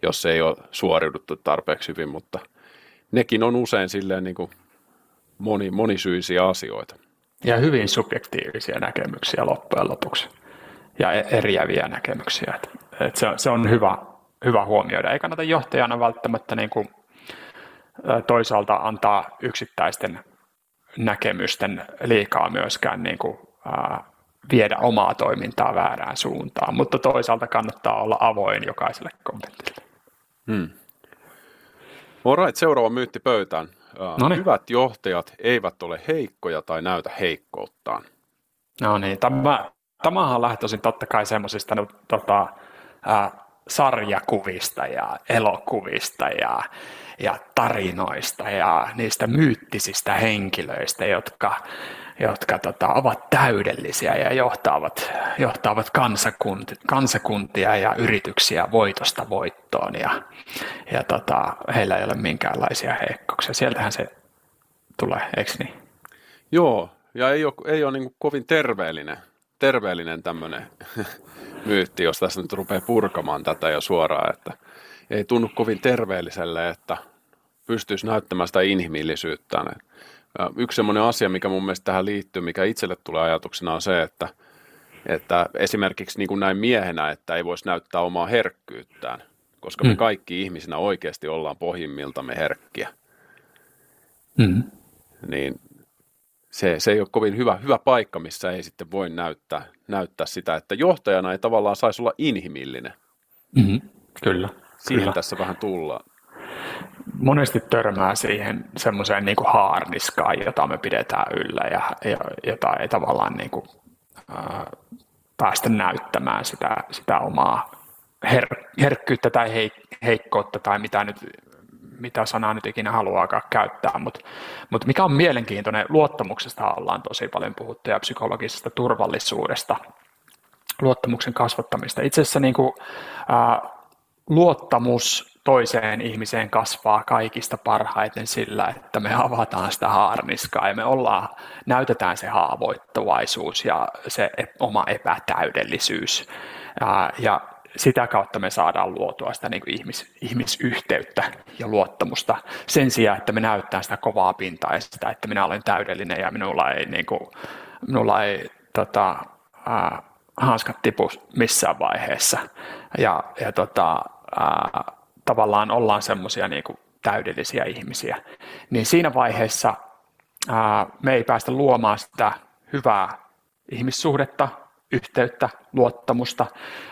jos ei ole suoriuduttu tarpeeksi hyvin, mutta nekin on usein silleen niin kuin moni, monisyisiä asioita. Ja hyvin subjektiivisia näkemyksiä loppujen lopuksi ja e-, eriäviä näkemyksiä. Et se, se on hyvä, hyvä huomioida. Ei kannata johtajana välttämättä niin kuin, toisaalta antaa yksittäisten näkemysten liikaa myöskään niin kuin, ää, viedä omaa toimintaa väärään suuntaan, mutta toisaalta kannattaa olla avoin jokaiselle kommentille. Hmm. Alright, seuraava myytti pöytään. Noniin. Hyvät johtajat eivät ole heikkoja tai näytä heikkouttaan. No niin, tämä, tämähän on lähtöisin totta kai semmoisista tota, äh, sarjakuvista ja elokuvista ja, ja tarinoista ja niistä myyttisistä henkilöistä, jotka jotka tota, ovat täydellisiä ja johtavat, johtavat kansakuntia, kansakuntia ja yrityksiä voitosta voittoon ja, ja tota, heillä ei ole minkäänlaisia heikkouksia. Sieltähän se tulee, eikö niin? Joo, ja ei ole, ei ole niin kovin terveellinen, terveellinen tämmöinen myytti, jos tässä nyt rupeaa purkamaan tätä jo suoraan, että ei tunnu kovin terveelliselle, että pystyisi näyttämään sitä inhimillisyyttä. Yksi sellainen asia, mikä mun mielestä tähän liittyy, mikä itselle tulee ajatuksena on se, että, että esimerkiksi niin kuin näin miehenä, että ei voisi näyttää omaa herkkyyttään, koska me mm. kaikki ihmisinä oikeasti ollaan pohjimmiltamme herkkiä. Mm. Niin se, se ei ole kovin hyvä, hyvä paikka, missä ei sitten voi näyttää, näyttää sitä, että johtajana ei tavallaan saisi olla inhimillinen. Mm-hmm. Kyllä. Siihen kyllä. tässä vähän tullaan monesti törmää siihen semmoiseen niin haarniskaan, jota me pidetään yllä ja, ja jota ei tavallaan niin kuin, äh, päästä näyttämään sitä, sitä omaa her, herkkyyttä tai heik- heikkoutta tai mitä, nyt, mitä sanaa nyt ikinä haluaakaan käyttää, mutta mut mikä on mielenkiintoinen, luottamuksesta ollaan tosi paljon puhuttu ja psykologisesta turvallisuudesta, luottamuksen kasvattamista. Itse asiassa niin kuin, äh, luottamus toiseen ihmiseen kasvaa kaikista parhaiten sillä, että me avataan sitä haarniskaa ja me ollaan, näytetään se haavoittuvaisuus ja se oma epätäydellisyys. Ja, ja sitä kautta me saadaan luotua sitä niin kuin ihmis, ihmisyhteyttä ja luottamusta sen sijaan, että me näyttää sitä kovaa pintaa ja sitä, että minä olen täydellinen ja minulla ei niin kuin, minulla ei tota, ää, hanskat tipu missään vaiheessa. Ja, ja tota, ää, tavallaan ollaan semmoisia niin täydellisiä ihmisiä. Niin siinä vaiheessa ää, me ei päästä luomaan sitä hyvää ihmissuhdetta, yhteyttä, luottamusta,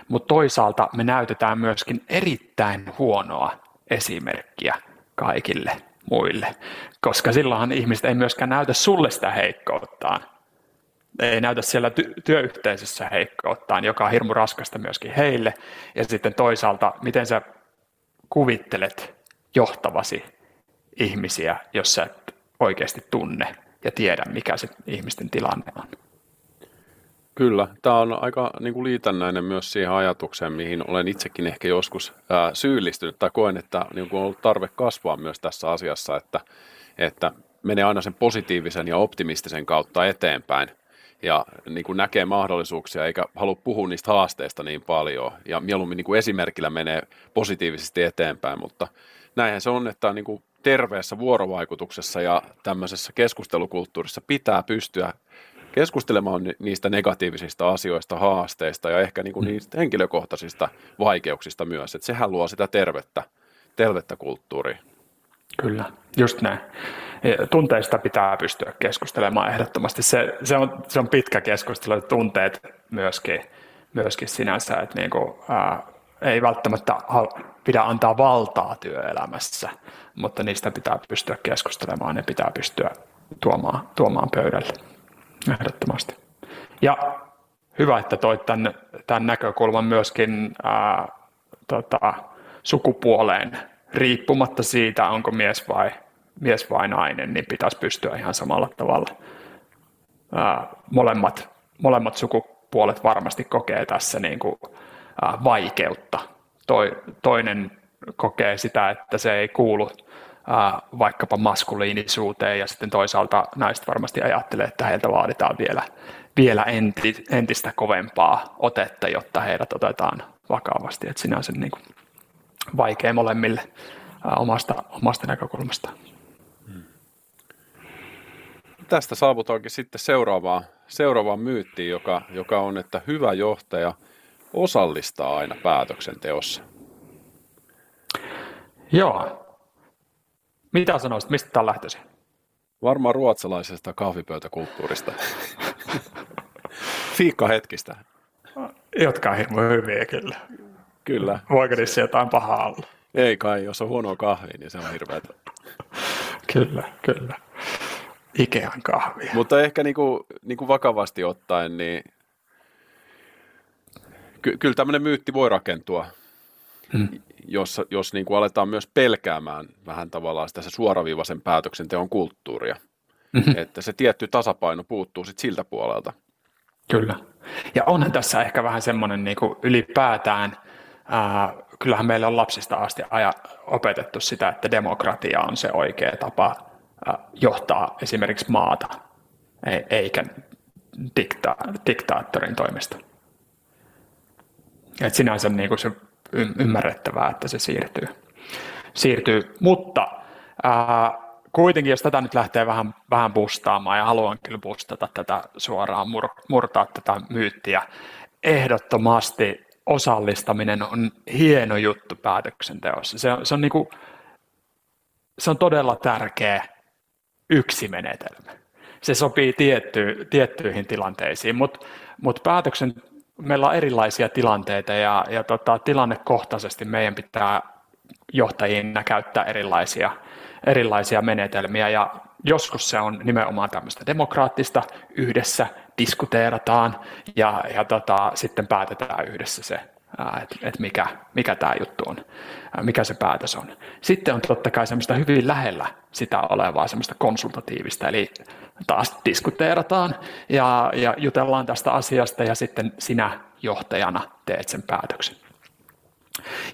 mutta toisaalta me näytetään myöskin erittäin huonoa esimerkkiä kaikille muille, koska silloinhan ihmiset ei myöskään näytä sulle sitä heikkouttaan. Ei näytä siellä ty- työyhteisössä heikkouttaan, joka on hirmu raskasta myöskin heille. Ja sitten toisaalta, miten sä kuvittelet johtavasi ihmisiä, jos sä et oikeasti tunne ja tiedä, mikä se ihmisten tilanne on. Kyllä, tämä on aika niin kuin liitännäinen myös siihen ajatukseen, mihin olen itsekin ehkä joskus ää, syyllistynyt tai koen, että niin kuin on ollut tarve kasvaa myös tässä asiassa, että, että menee aina sen positiivisen ja optimistisen kautta eteenpäin ja niin kuin näkee mahdollisuuksia eikä halua puhua niistä haasteista niin paljon ja mieluummin niin kuin esimerkillä menee positiivisesti eteenpäin, mutta näinhän se on, että niin kuin terveessä vuorovaikutuksessa ja tämmöisessä keskustelukulttuurissa pitää pystyä keskustelemaan niistä negatiivisista asioista, haasteista ja ehkä niin kuin mm. niistä henkilökohtaisista vaikeuksista myös. Että sehän luo sitä tervettä, tervettä kulttuuria. Kyllä, just näin. Tunteista pitää pystyä keskustelemaan ehdottomasti. Se, se, on, se on pitkä keskustelu, tunteet myöskin, myöskin sinänsä, että niin kuin, ää, ei välttämättä pidä antaa valtaa työelämässä, mutta niistä pitää pystyä keskustelemaan, ne pitää pystyä tuomaan, tuomaan pöydälle. Ehdottomasti. Ja hyvä, että toit tämän, tämän näkökulman myöskin ää, tota, sukupuoleen riippumatta siitä, onko mies vai, mies vai nainen, niin pitäisi pystyä ihan samalla tavalla. Ää, molemmat, molemmat sukupuolet varmasti kokee tässä niin kuin, ää, vaikeutta. Toi, toinen kokee sitä, että se ei kuulu vaikkapa maskuliinisuuteen ja sitten toisaalta naiset varmasti ajattelee, että heiltä vaaditaan vielä, vielä enti, entistä kovempaa otetta, jotta heidät otetaan vakavasti. Että sinänsä niin kuin vaikea molemmille omasta, omasta näkökulmasta. Hmm. Tästä saavutaankin sitten seuraavaan, seuraavaan myyttiin, joka, joka on, että hyvä johtaja osallistaa aina päätöksenteossa. Joo, mitä sanoisit, mistä tämä on lähtöisin? Varmaan ruotsalaisesta kahvipöytäkulttuurista. Fiikkahetkistä. Jotka on hirveän hyviä kyllä. Kyllä. Voiko niissä jotain pahaa olla? Ei kai, jos on huonoa kahvia, niin se on hirveätä. kyllä, kyllä. Ikean kahvia. Mutta ehkä niinku, niinku vakavasti ottaen, niin ky- kyllä tämmöinen myytti voi rakentua mm. jos, jos niin kuin aletaan myös pelkäämään vähän tavallaan sitä se suoraviivaisen päätöksenteon kulttuuria. Mm-hmm. Että se tietty tasapaino puuttuu sit siltä puolelta. Kyllä. Ja onhan tässä ehkä vähän semmoinen niin kuin ylipäätään, ää, kyllähän meillä on lapsista asti aja, opetettu sitä, että demokratia on se oikea tapa ää, johtaa esimerkiksi maata, eikä dikta, diktaattorin toimesta. Et sinänsä niin kuin se ymmärrettävää, että se siirtyy. siirtyy. Mutta ää, kuitenkin, jos tätä nyt lähtee vähän, vähän bustaamaan, ja haluan kyllä bustata tätä suoraan, mur, murtaa tätä myyttiä, ehdottomasti osallistaminen on hieno juttu päätöksenteossa. Se on, se on, niin kuin, se on todella tärkeä yksi menetelmä. Se sopii tietty, tiettyihin tilanteisiin, mutta mut päätöksen meillä on erilaisia tilanteita ja, ja tota, tilannekohtaisesti meidän pitää johtajina käyttää erilaisia, erilaisia menetelmiä ja joskus se on nimenomaan tämmöistä demokraattista, yhdessä diskuteerataan ja, ja tota, sitten päätetään yhdessä se, että et mikä, mikä tämä juttu on, mikä se päätös on. Sitten on totta kai semmoista hyvin lähellä sitä olevaa semmoista konsultatiivista, eli taas diskuteerataan ja, ja jutellaan tästä asiasta ja sitten sinä johtajana teet sen päätöksen.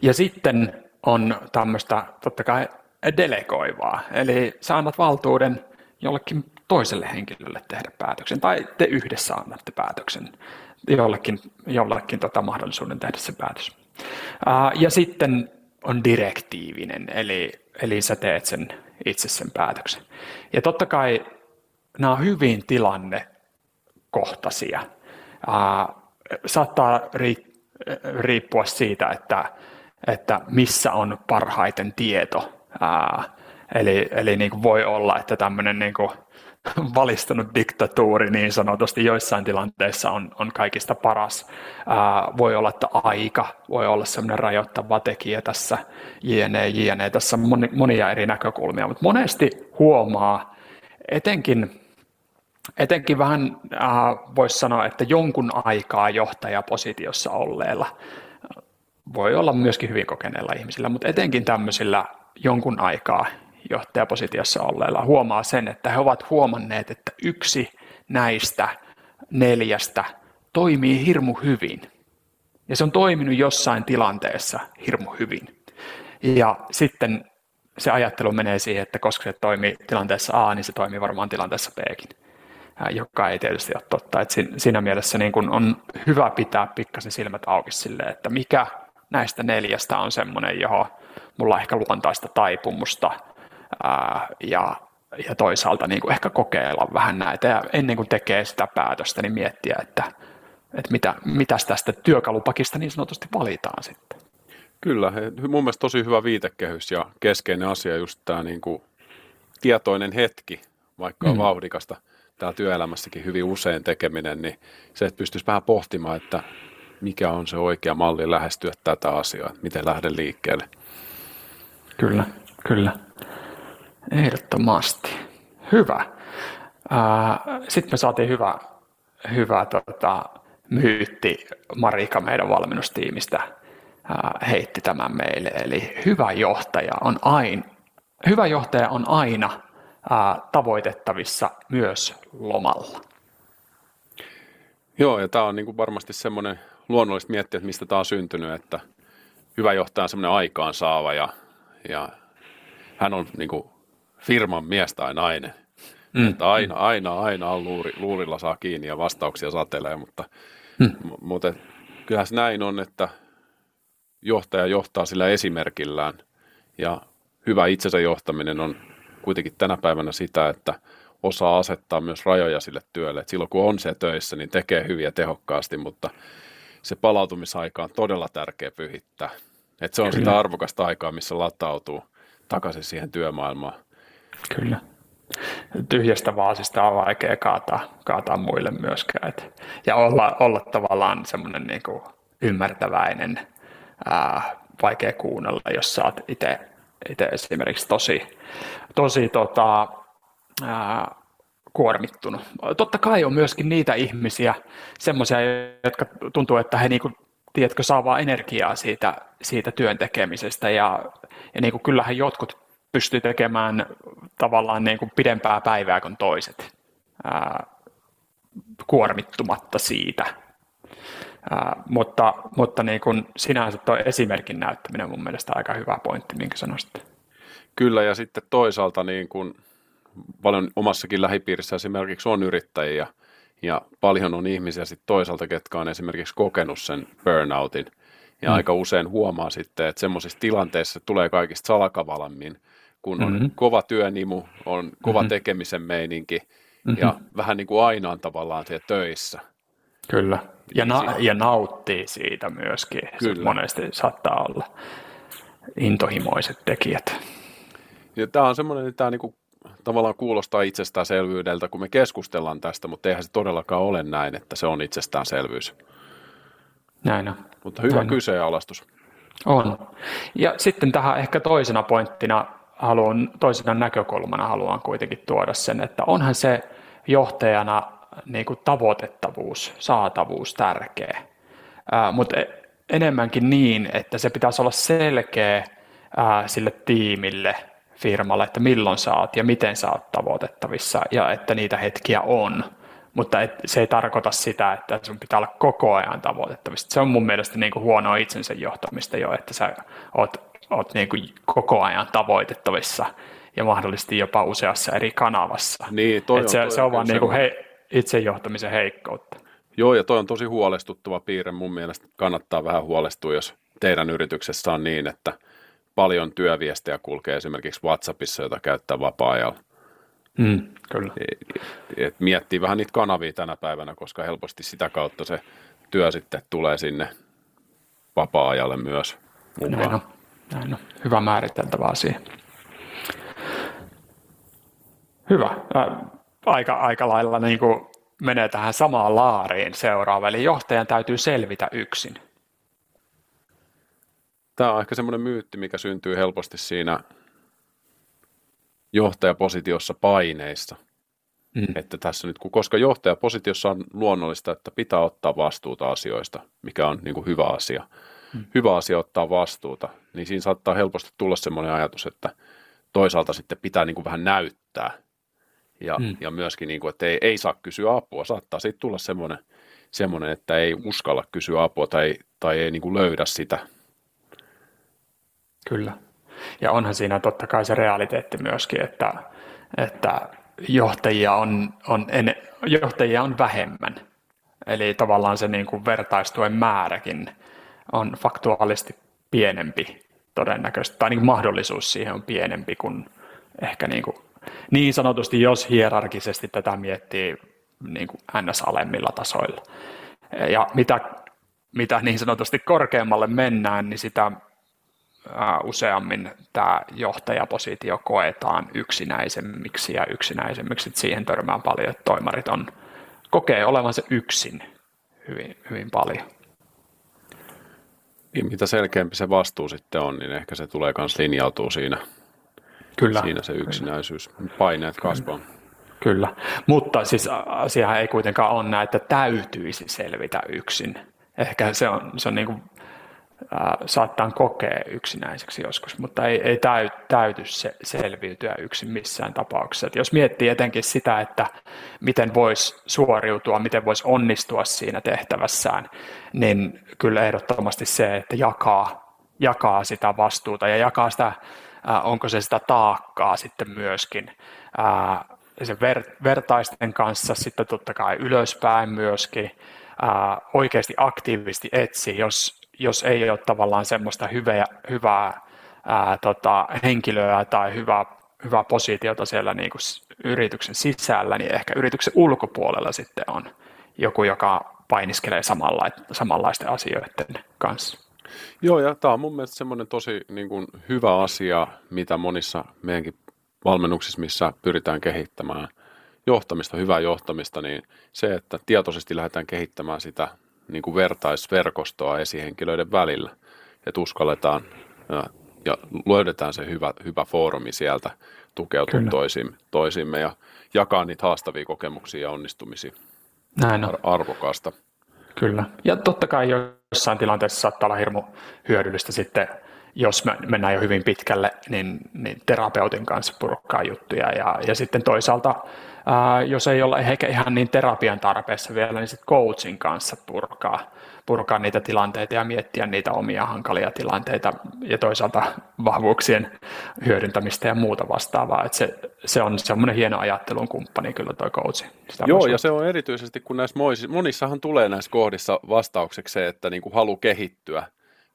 Ja sitten on tämmöistä totta kai delegoivaa, eli sä annat valtuuden jollekin toiselle henkilölle tehdä päätöksen, tai te yhdessä annatte päätöksen, jollekin, jollekin tota mahdollisuuden tehdä se päätös. ja sitten on direktiivinen, eli, eli sä teet sen itse sen päätöksen. Ja totta kai nämä on hyvin tilanne henkilökohtaisia. Ää, saattaa riippua siitä, että, että missä on parhaiten tieto. Eli eli niin kuin voi olla, että tämmöinen niin kuin valistunut diktatuuri niin sanotusti joissain tilanteissa on, on kaikista paras. Ää, voi olla, että aika voi olla semmoinen rajoittava tekijä tässä, jne, jne. Tässä on moni, monia eri näkökulmia, mutta monesti huomaa, etenkin, etenkin vähän äh, voisi sanoa, että jonkun aikaa johtajapositiossa olleella, voi olla myöskin hyvin kokeneilla ihmisillä, mutta etenkin tämmöisillä jonkun aikaa johtajapositiossa olleilla huomaa sen, että he ovat huomanneet, että yksi näistä neljästä toimii hirmu hyvin. Ja se on toiminut jossain tilanteessa hirmu hyvin. Ja sitten se ajattelu menee siihen, että koska se toimii tilanteessa A, niin se toimii varmaan tilanteessa Bkin, joka ei tietysti ole totta. Että siinä mielessä niin kun on hyvä pitää pikkasen silmät auki sille, että mikä näistä neljästä on semmoinen, johon mulla on ehkä luontaista taipumusta ää, ja, ja toisaalta niin kuin ehkä kokeilla vähän näitä ja ennen kuin tekee sitä päätöstä, niin miettiä, että, että mitä, mitäs tästä työkalupakista niin sanotusti valitaan sitten. Kyllä, mun mielestä tosi hyvä viitekehys ja keskeinen asia just tämä niin kuin tietoinen hetki, vaikka on mm. vauhdikasta täällä työelämässäkin hyvin usein tekeminen, niin se, että pystyisi vähän pohtimaan, että mikä on se oikea malli lähestyä tätä asiaa, miten lähden liikkeelle. Kyllä, kyllä. Ehdottomasti. Hyvä. Sitten me saatiin hyvä, hyvä tota, myytti Marika meidän valmennustiimistä heitti tämän meille. Eli hyvä johtaja on aina, hyvä johtaja on aina tavoitettavissa myös lomalla. Joo, ja tämä on niin kuin varmasti semmoinen luonnollista miettiä, että mistä tämä on syntynyt, että hyvä johtaja on semmoinen aikaansaava ja, ja hän on niin kuin firman mies tai nainen. Mm. Että aina, aina, aina on luuri, luurilla saa kiinni ja vastauksia satelee, mutta, mm. mutta kyllähän se näin on, että johtaja johtaa sillä esimerkillään ja hyvä itsensä johtaminen on kuitenkin tänä päivänä sitä, että osaa asettaa myös rajoja sille työlle. Et silloin kun on se töissä, niin tekee hyviä tehokkaasti, mutta se palautumisaika on todella tärkeä pyhittää. Et se on Kyllä. sitä arvokasta aikaa, missä latautuu takaisin siihen työmaailmaan. Kyllä. Tyhjästä vaasista on vaikea kaataa, kaataa muille myöskään. Et, ja olla, olla tavallaan semmoinen niin ymmärtäväinen, ää, vaikea kuunnella, jos sä oot itse esimerkiksi tosi, tosi tota, ää, kuormittunut. Totta kai on myöskin niitä ihmisiä, semmoisia, jotka tuntuu, että he niinku, tiedätkö, saa vaan energiaa siitä, siitä työn tekemisestä ja, ja niinku, kyllähän jotkut pystyy tekemään tavallaan niin kuin pidempää päivää kuin toiset ää, kuormittumatta siitä. Ää, mutta mutta niin kuin sinänsä tuo esimerkin näyttäminen on mun mielestä aika hyvä pointti, minkä sanoisit. Kyllä, ja sitten toisaalta niin kuin paljon omassakin lähipiirissä esimerkiksi on yrittäjiä, ja paljon on ihmisiä sitten toisaalta, ketkä on esimerkiksi kokenut sen burnoutin, ja mm. aika usein huomaa sitten, että semmoisissa tilanteissa tulee kaikista salakavalammin kun on mm-hmm. kova työnimu, on kova mm-hmm. tekemisen meininki mm-hmm. ja vähän niin kuin aina on tavallaan siellä töissä. Kyllä, ja, na- ja nauttii siitä myöskin. Kyllä. Se monesti saattaa olla intohimoiset tekijät. Ja tämä on semmoinen, että tämä niin kuin tavallaan kuulostaa itsestäänselvyydeltä, kun me keskustellaan tästä, mutta eihän se todellakaan ole näin, että se on itsestäänselvyys. Näin on. Mutta hyvä näin kyseenalaistus. On. Ja sitten tähän ehkä toisena pointtina haluan, toisena näkökulmana haluan kuitenkin tuoda sen, että onhan se johtajana niin kuin tavoitettavuus, saatavuus tärkeä, ää, mutta e, enemmänkin niin, että se pitäisi olla selkeä ää, sille tiimille, firmalle, että milloin saat ja miten saat tavoitettavissa ja että niitä hetkiä on. Mutta et, se ei tarkoita sitä, että sun pitää olla koko ajan tavoitettavissa. Se on mun mielestä niin kuin huonoa itsensä johtamista jo, että sä oot oot niin kuin koko ajan tavoitettavissa ja mahdollisesti jopa useassa eri kanavassa. Niin, toi on, se, toi se on vaan niin kuin he, itsejohtamisen heikkoutta. Joo, ja toi on tosi huolestuttava piirre. Mun mielestä kannattaa vähän huolestua, jos teidän yrityksessä on niin, että paljon työviestejä kulkee esimerkiksi WhatsAppissa, jota käyttää vapaa-ajalla. Mm, kyllä. Et, et miettii vähän niitä kanavia tänä päivänä, koska helposti sitä kautta se työ sitten tulee sinne vapaa-ajalle myös mukaan. Näin on. Hyvä määriteltävä asia. Hyvä. Aika, aika lailla niin kuin menee tähän samaan laariin seuraava, eli johtajan täytyy selvitä yksin. Tämä on ehkä semmoinen myytti, mikä syntyy helposti siinä johtajapositiossa paineissa. Mm. Että tässä nyt, koska johtajapositiossa on luonnollista, että pitää ottaa vastuuta asioista, mikä on niin kuin hyvä asia. Mm. Hyvä asia ottaa vastuuta, niin siinä saattaa helposti tulla semmoinen ajatus, että toisaalta sitten pitää niin kuin vähän näyttää. Ja, mm. ja myöskin, niin kuin, että ei, ei saa kysyä apua. Saattaa siitä tulla semmoinen, semmoinen että ei uskalla kysyä apua tai, tai ei niin kuin löydä sitä. Kyllä. Ja onhan siinä totta kai se realiteetti myöskin, että, että johtajia, on, on en, johtajia on vähemmän. Eli tavallaan se niin kuin vertaistuen määräkin on faktuaalisesti pienempi todennäköisesti, tai niin mahdollisuus siihen on pienempi kuin ehkä niin, kuin, niin sanotusti, jos hierarkisesti tätä miettii niin kuin ns-alemmilla tasoilla. Ja mitä, mitä niin sanotusti korkeammalle mennään, niin sitä useammin tämä johtajapositio koetaan yksinäisemmiksi ja yksinäisemmiksi. Että siihen törmää paljon, että toimarit on, kokee olevansa yksin hyvin, hyvin paljon. Niin, mitä selkeämpi se vastuu sitten on, niin ehkä se tulee myös linjautuu siinä. Kyllä. Siinä se yksinäisyys. Paineet kasvaa. Kyllä, mutta siis asiahan ei kuitenkaan ole näin, että täytyisi selvitä yksin. Ehkä se on, se on niin kuin saattaa kokea yksinäiseksi joskus, mutta ei, ei täy, täyty se, selviytyä yksin missään tapauksessa. Et jos miettii etenkin sitä, että miten voisi suoriutua, miten voisi onnistua siinä tehtävässään, niin kyllä ehdottomasti se, että jakaa, jakaa sitä vastuuta ja jakaa sitä, onko se sitä taakkaa sitten myöskin sen ver, vertaisten kanssa, sitten totta kai ylöspäin myöskin, oikeasti aktiivisesti etsi, jos jos ei ole tavallaan semmoista hyvää, hyvää ää, tota, henkilöä tai hyvää, hyvää positiota siellä niin kuin yrityksen sisällä, niin ehkä yrityksen ulkopuolella sitten on joku, joka painiskelee samalla, samanlaisten asioiden kanssa. Joo, ja tämä on mun mielestä semmoinen tosi niin kuin, hyvä asia, mitä monissa meidänkin valmennuksissa, missä pyritään kehittämään johtamista, hyvää johtamista, niin se, että tietoisesti lähdetään kehittämään sitä niin kuin vertaisverkostoa esihenkilöiden välillä, että uskalletaan ja, ja löydetään se hyvä, hyvä foorumi sieltä tukeutua toisimme, toisimme ja jakaa niitä haastavia kokemuksia ja onnistumisia. Näin on. Ar- arvokasta. Kyllä. Ja totta kai jossain tilanteessa saattaa olla hirmu hyödyllistä sitten, jos me mennään jo hyvin pitkälle, niin, niin terapeutin kanssa purkaa juttuja. Ja, ja sitten toisaalta jos ei olla ehkä ihan niin terapian tarpeessa vielä, niin sitten coachin kanssa purkaa, purkaa niitä tilanteita ja miettiä niitä omia hankalia tilanteita ja toisaalta vahvuuksien hyödyntämistä ja muuta vastaavaa. Et se, se on semmoinen hieno ajattelun kumppani kyllä tuo coachi. Sitä Joo, ja se on erityisesti, kun näissä monissahan tulee näissä kohdissa vastaukseksi se, että niin kuin halu kehittyä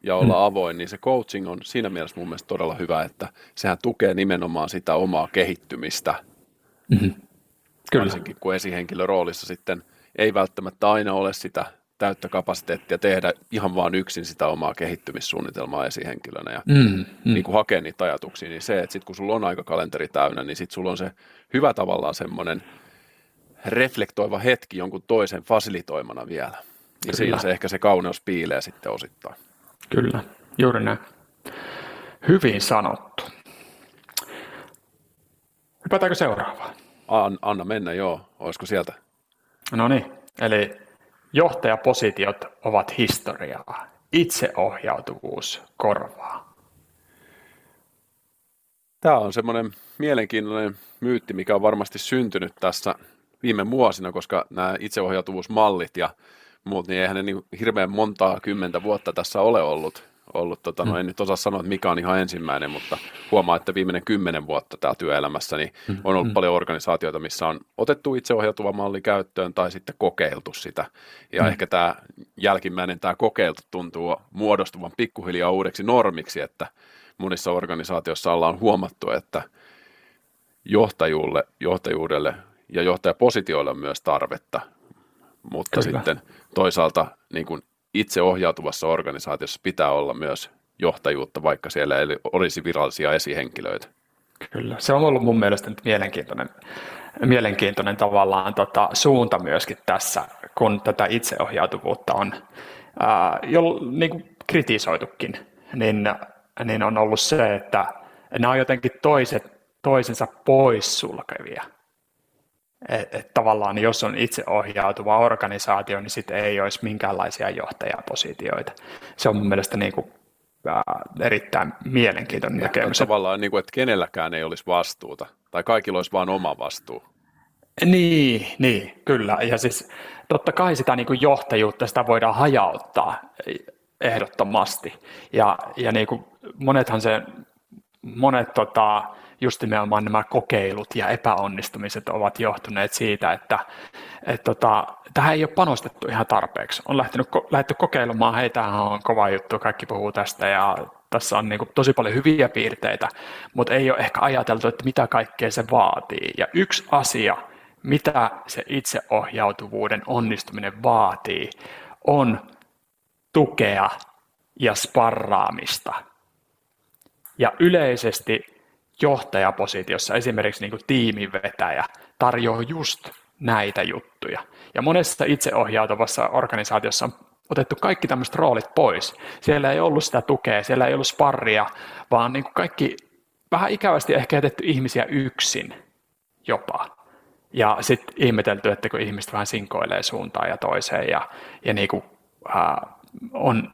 ja olla hmm. avoin, niin se coaching on siinä mielessä mun mielestä todella hyvä, että sehän tukee nimenomaan sitä omaa kehittymistä. Mm-hmm. Kyllä. Varsinkin kun esihenkilö roolissa sitten ei välttämättä aina ole sitä täyttä kapasiteettia tehdä ihan vaan yksin sitä omaa kehittymissuunnitelmaa esihenkilönä ja mm, mm. Niin kuin hakea niitä ajatuksia, niin se, että sitten kun sulla on aika kalenteri täynnä, niin sitten sulla on se hyvä tavallaan semmoinen reflektoiva hetki jonkun toisen fasilitoimana vielä. Ja siinä se ehkä se kauneus piilee sitten osittain. Kyllä, juuri näin. Hyvin sanottu. Hypätäänkö seuraavaan? anna mennä, joo. Olisiko sieltä? No niin, eli johtajapositiot ovat historiaa. Itseohjautuvuus korvaa. Tämä on semmoinen mielenkiintoinen myytti, mikä on varmasti syntynyt tässä viime vuosina, koska nämä itseohjautuvuusmallit ja muut, niin eihän ne niin hirveän montaa kymmentä vuotta tässä ole ollut ollut, tota, no en nyt osaa sanoa, että mikä on ihan ensimmäinen, mutta huomaa, että viimeinen kymmenen vuotta täällä työelämässä niin mm. on ollut mm. paljon organisaatioita, missä on otettu itseohjautuva malli käyttöön tai sitten kokeiltu sitä. Ja mm. ehkä tämä jälkimmäinen, tämä kokeiltu tuntuu muodostuvan pikkuhiljaa uudeksi normiksi, että monissa organisaatioissa ollaan huomattu, että johtajuudelle, johtajuudelle ja johtajapositioille on myös tarvetta, mutta Kyllä. sitten toisaalta niin kuin itseohjautuvassa organisaatiossa pitää olla myös johtajuutta, vaikka siellä ei olisi virallisia esihenkilöitä. Kyllä, se on ollut mun mielestä nyt mielenkiintoinen, mielenkiintoinen tavallaan tota, suunta myöskin tässä, kun tätä itseohjautuvuutta on ää, jo niin kuin kritisoitukin, niin, niin on ollut se, että nämä on jotenkin toiset, toisensa poissulkevia. Et, et tavallaan jos on itseohjautuva organisaatio, niin sitten ei olisi minkäänlaisia johtajapositioita. Se on mun mielestä niin kuin erittäin mielenkiintoinen ja näkemys. Tavallaan niin kuin, että kenelläkään ei olisi vastuuta, tai kaikilla olisi vain oma vastuu. Niin, niin, kyllä. Ja siis totta kai sitä niin kuin johtajuutta, sitä voidaan hajauttaa ehdottomasti. Ja, ja niin kuin monethan se, monet tota, just nimenomaan nämä kokeilut ja epäonnistumiset ovat johtuneet siitä, että et tota, tähän ei ole panostettu ihan tarpeeksi. On lähtenyt, lähdetty kokeilemaan, hei tämähän on kova juttu, kaikki puhuu tästä ja tässä on niin kuin tosi paljon hyviä piirteitä, mutta ei ole ehkä ajateltu, että mitä kaikkea se vaatii. Ja yksi asia, mitä se itseohjautuvuuden onnistuminen vaatii, on tukea ja sparraamista. Ja yleisesti johtajapositiossa esimerkiksi niin kuin tiiminvetäjä tarjoaa just näitä juttuja. Ja monessa itseohjautuvassa organisaatiossa on otettu kaikki tämmöiset roolit pois. Siellä ei ollut sitä tukea, siellä ei ollut sparria, vaan niin kuin kaikki vähän ikävästi ehkä jätetty ihmisiä yksin jopa. Ja sitten ihmetelty, että kun ihmiset vähän sinkoilee suuntaan ja toiseen ja, ja niin kuin, äh, on,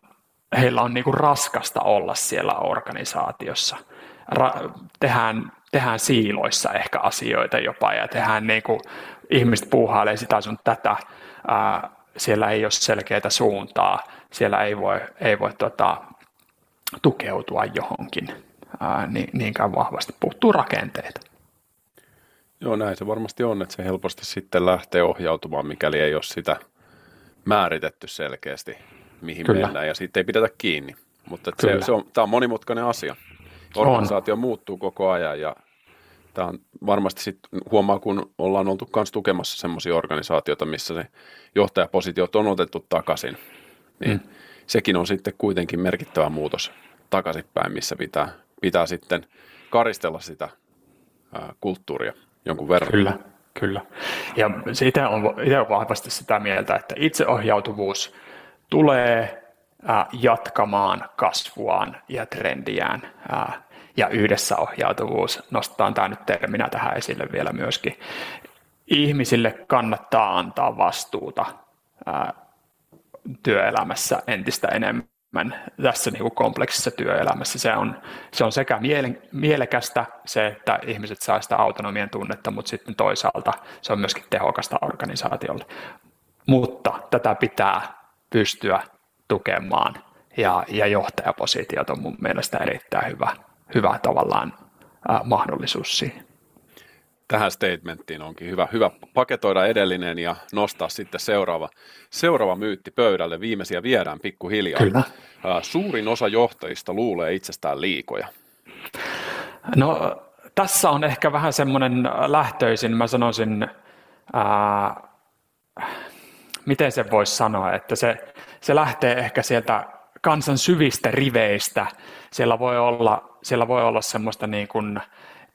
heillä on niin kuin raskasta olla siellä organisaatiossa – ra- tehdään, tehdään siiloissa ehkä asioita jopa ja tehdään niin kuin, ihmiset puuhailee sitä sun tätä, ää, siellä ei ole selkeää suuntaa, siellä ei voi, ei voi tota, tukeutua johonkin ää, niin, niinkään vahvasti, puuttuu rakenteita. Joo, näin se varmasti on, että se helposti sitten lähtee ohjautumaan, mikäli ei ole sitä määritetty selkeästi, mihin Kyllä. mennään, ja siitä ei pidetä kiinni. Mutta se, se on, tämä on monimutkainen asia organisaatio on. muuttuu koko ajan ja tämä on varmasti sit huomaa, kun ollaan oltu myös tukemassa semmoisia organisaatioita, missä se johtajapositiot on otettu takaisin, niin mm. sekin on sitten kuitenkin merkittävä muutos takaisinpäin, missä pitää, pitää sitten karistella sitä ää, kulttuuria jonkun verran. Kyllä, kyllä. Ja itse on, itse on vahvasti sitä mieltä, että itseohjautuvuus tulee jatkamaan kasvuaan ja trendiään ja yhdessä ohjautuvuus, nostetaan tämä nyt terminä tähän esille vielä myöskin. Ihmisille kannattaa antaa vastuuta työelämässä entistä enemmän tässä niin kuin kompleksissa työelämässä. Se on, se on sekä mielekästä se, että ihmiset saa sitä autonomian tunnetta, mutta sitten toisaalta se on myöskin tehokasta organisaatiolle. Mutta tätä pitää pystyä tukemaan ja, ja johtajapositiot on mun mielestä erittäin hyvä, hyvä tavallaan äh, mahdollisuus siihen. Tähän statementtiin onkin hyvä, hyvä paketoida edellinen ja nostaa sitten seuraava, seuraava myytti pöydälle. Viimeisiä viedään pikkuhiljaa. Kyllä. Äh, suurin osa johtajista luulee itsestään liikoja. No tässä on ehkä vähän semmoinen lähtöisin, mä sanoisin, ää, miten se voisi sanoa, että se, se lähtee ehkä sieltä kansan syvistä riveistä. Siellä voi olla, siellä voi olla semmoista niin kuin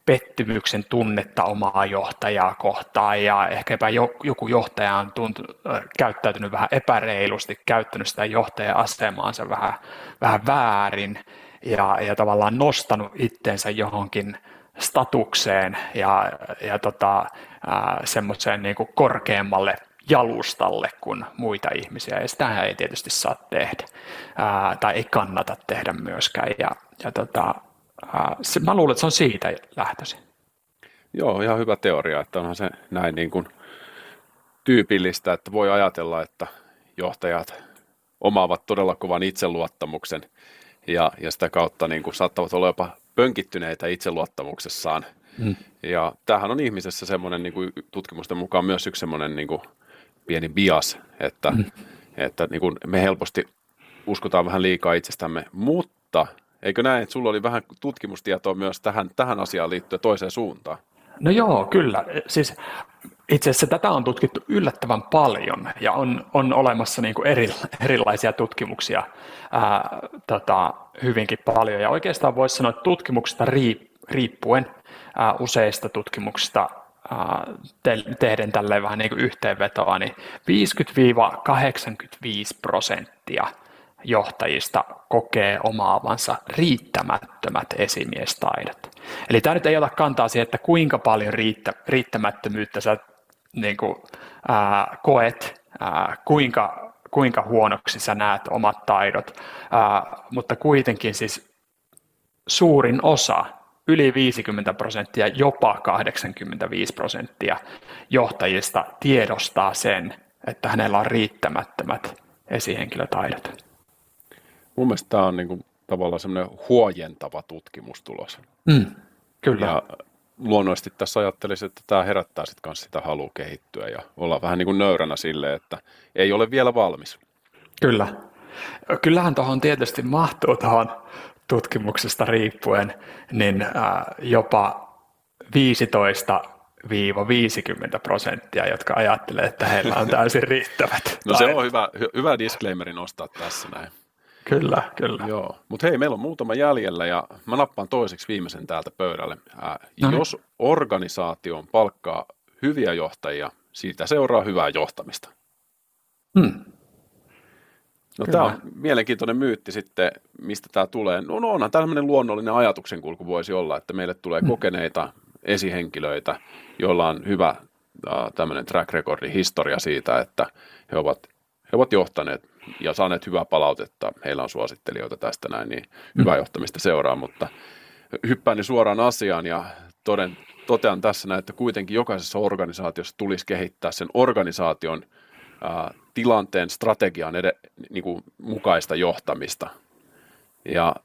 pettymyksen tunnetta omaa johtajaa kohtaan ja ehkäpä joku johtaja on tuntu, käyttäytynyt vähän epäreilusti, käyttänyt sitä johtajan asemaansa vähän, vähän väärin ja, ja tavallaan nostanut itsensä johonkin statukseen ja, ja tota, semmoiseen niin korkeammalle jalustalle kuin muita ihmisiä, ja sitä ei tietysti saa tehdä, ää, tai ei kannata tehdä myöskään, ja, ja tota, ää, se, mä luulen, että se on siitä lähtöisin. Joo, ihan hyvä teoria, että onhan se näin niin kuin tyypillistä, että voi ajatella, että johtajat omaavat todella kovan itseluottamuksen, ja, ja sitä kautta niin kuin saattavat olla jopa pönkittyneitä itseluottamuksessaan. Mm. Ja tämähän on ihmisessä semmoinen niin kuin tutkimusten mukaan myös yksi semmoinen niin kuin pieni bias, että, mm. että niin kuin me helposti uskotaan vähän liikaa itsestämme, mutta eikö näin, että sulla oli vähän tutkimustietoa myös tähän, tähän asiaan liittyen toiseen suuntaan? No joo, kyllä. Siis itse asiassa tätä on tutkittu yllättävän paljon ja on, on olemassa niin kuin eri, erilaisia tutkimuksia ää, tota, hyvinkin paljon. Ja oikeastaan voisi sanoa, että tutkimuksesta riippuen ää, useista tutkimuksista ää, te, tehden tälleen vähän niin kuin yhteenvetoa, niin 50-85 prosenttia johtajista kokee omaavansa riittämättömät esimiestaidot. Eli tämä nyt ei ota kantaa siihen, että kuinka paljon riittä, riittämättömyyttä sä niin kuin, ää, koet, ää, kuinka, kuinka huonoksi sä näet omat taidot, ää, mutta kuitenkin siis suurin osa, yli 50 prosenttia, jopa 85 prosenttia johtajista tiedostaa sen, että hänellä on riittämättömät esihenkilötaidot. Mun mielestä tämä on niin kuin, tavallaan semmoinen huojentava tutkimustulos. Mm, kyllä. Ja luonnollisesti tässä ajattelisin, että tämä herättää sitten kanssa sitä halua kehittyä ja olla vähän niin kuin nöyränä sille, että ei ole vielä valmis. Kyllä. Kyllähän tuohon tietysti mahtuu tuohon tutkimuksesta riippuen, niin jopa 15 50 prosenttia, jotka ajattelee, että heillä on täysin riittävät. no se on hyvä, hyvä disclaimerin nostaa tässä näin. Kyllä, kyllä. Joo, mutta hei, meillä on muutama jäljellä ja mä nappaan toiseksi viimeisen täältä pöydälle. Ää, no niin. Jos organisaation palkkaa hyviä johtajia, siitä seuraa hyvää johtamista. Hmm. No tämä on mielenkiintoinen myytti sitten, mistä tämä tulee. No, no onhan tämmöinen luonnollinen ajatuksenkulku voisi olla, että meille tulee hmm. kokeneita esihenkilöitä, joilla on hyvä äh, tämmöinen track recordi, historia siitä, että he ovat, he ovat johtaneet ja saaneet hyvää palautetta. Heillä on suosittelijoita tästä näin, niin hyvää johtamista seuraa, mutta hyppään suoraan asiaan ja toden, totean tässä näin, että kuitenkin jokaisessa organisaatiossa tulisi kehittää sen organisaation ää, tilanteen strategian ed- niin kuin mukaista johtamista. Ja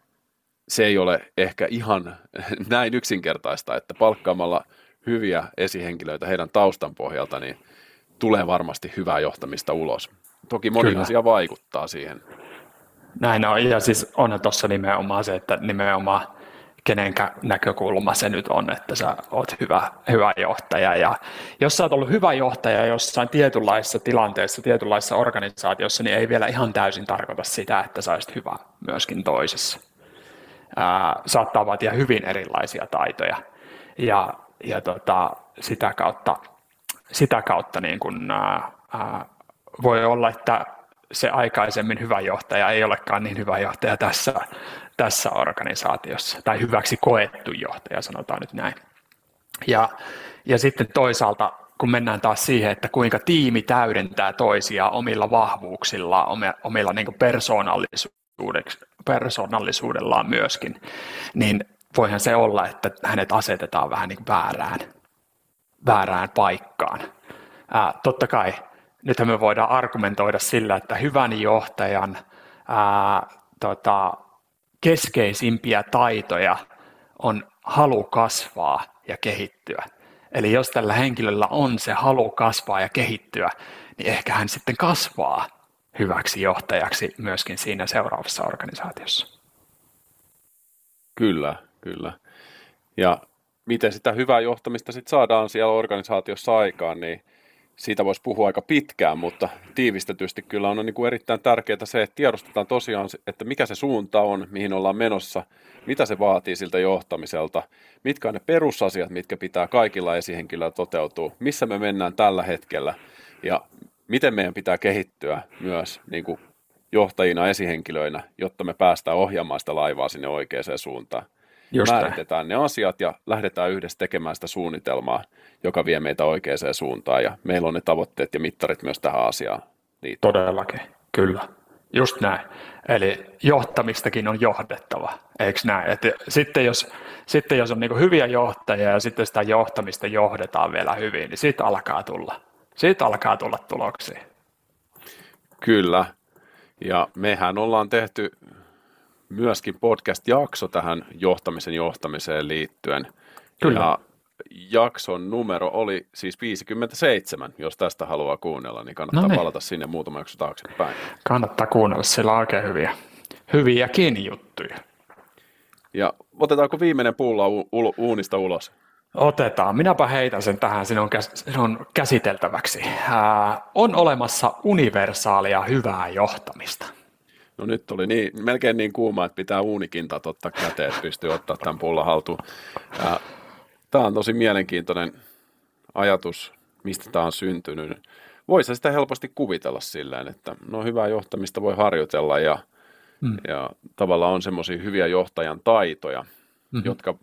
se ei ole ehkä ihan näin yksinkertaista, että palkkaamalla hyviä esihenkilöitä heidän taustan pohjalta, niin tulee varmasti hyvää johtamista ulos. Toki moni Kyllä. asia vaikuttaa siihen. Näin on, ja siis on tuossa nimenomaan se, että nimenomaan kenenkä näkökulma se nyt on, että sä oot hyvä, hyvä johtaja. Ja jos sä oot ollut hyvä johtaja jossain tietynlaisessa tilanteessa, tietynlaisessa organisaatiossa, niin ei vielä ihan täysin tarkoita sitä, että sä olisit hyvä myöskin toisessa. Ää, saattaa vaatia hyvin erilaisia taitoja. Ja, ja tota, sitä kautta, sitä kautta niin kun, ää, voi olla, että se aikaisemmin hyvä johtaja ei olekaan niin hyvä johtaja tässä, tässä organisaatiossa, tai hyväksi koettu johtaja, sanotaan nyt näin. Ja, ja sitten toisaalta, kun mennään taas siihen, että kuinka tiimi täydentää toisia omilla vahvuuksilla, omilla niin persoonallisuudellaan myöskin, niin voihan se olla, että hänet asetetaan vähän niin väärään, väärään paikkaan. Ää, totta kai nythän me voidaan argumentoida sillä, että hyvän johtajan ää, tota, keskeisimpiä taitoja on halu kasvaa ja kehittyä. Eli jos tällä henkilöllä on se halu kasvaa ja kehittyä, niin ehkä hän sitten kasvaa hyväksi johtajaksi myöskin siinä seuraavassa organisaatiossa. Kyllä, kyllä. Ja miten sitä hyvää johtamista sitten saadaan siellä organisaatiossa aikaan, niin siitä voisi puhua aika pitkään, mutta tiivistetysti kyllä on niin kuin erittäin tärkeää se, että tiedostetaan tosiaan, että mikä se suunta on, mihin ollaan menossa, mitä se vaatii siltä johtamiselta, mitkä on ne perusasiat, mitkä pitää kaikilla esihenkilöillä toteutua, missä me mennään tällä hetkellä ja miten meidän pitää kehittyä myös niin kuin johtajina, esihenkilöinä, jotta me päästään ohjaamaan sitä laivaa sinne oikeaan suuntaan. Just määritetään ne asiat ja lähdetään yhdessä tekemään sitä suunnitelmaa, joka vie meitä oikeaan suuntaan ja meillä on ne tavoitteet ja mittarit myös tähän asiaan liittyen. Todellakin, kyllä. Just näin. Eli johtamistakin on johdettava, eikö näin? Et sitten, jos, sitten jos on niin hyviä johtajia ja sitten sitä johtamista johdetaan vielä hyvin, niin siitä alkaa tulla, siitä alkaa tulla tuloksia. Kyllä. Ja mehän ollaan tehty myöskin podcast-jakso tähän johtamisen johtamiseen liittyen. Kyllä. Ja jakson numero oli siis 57, jos tästä haluaa kuunnella, niin kannattaa no niin. palata sinne muutama jakso taaksepäin. Kannattaa kuunnella, siellä on oikein hyviä, hyviäkin juttuja. Ja otetaanko viimeinen pulla u- u- uunista ulos? Otetaan. Minäpä heitän sen tähän sinun, käs, sinun käsiteltäväksi. Ää, on olemassa universaalia hyvää johtamista. No nyt tuli niin, melkein niin kuuma, että pitää uunikinta ottaa käteen, että pystyy ottaa tämän pullon haltuun. Tämä on tosi mielenkiintoinen ajatus, mistä tämä on syntynyt. Voisi sitä helposti kuvitella silleen, että no hyvää johtamista voi harjoitella ja, mm. ja tavallaan on semmoisia hyviä johtajan taitoja, mm-hmm. jotka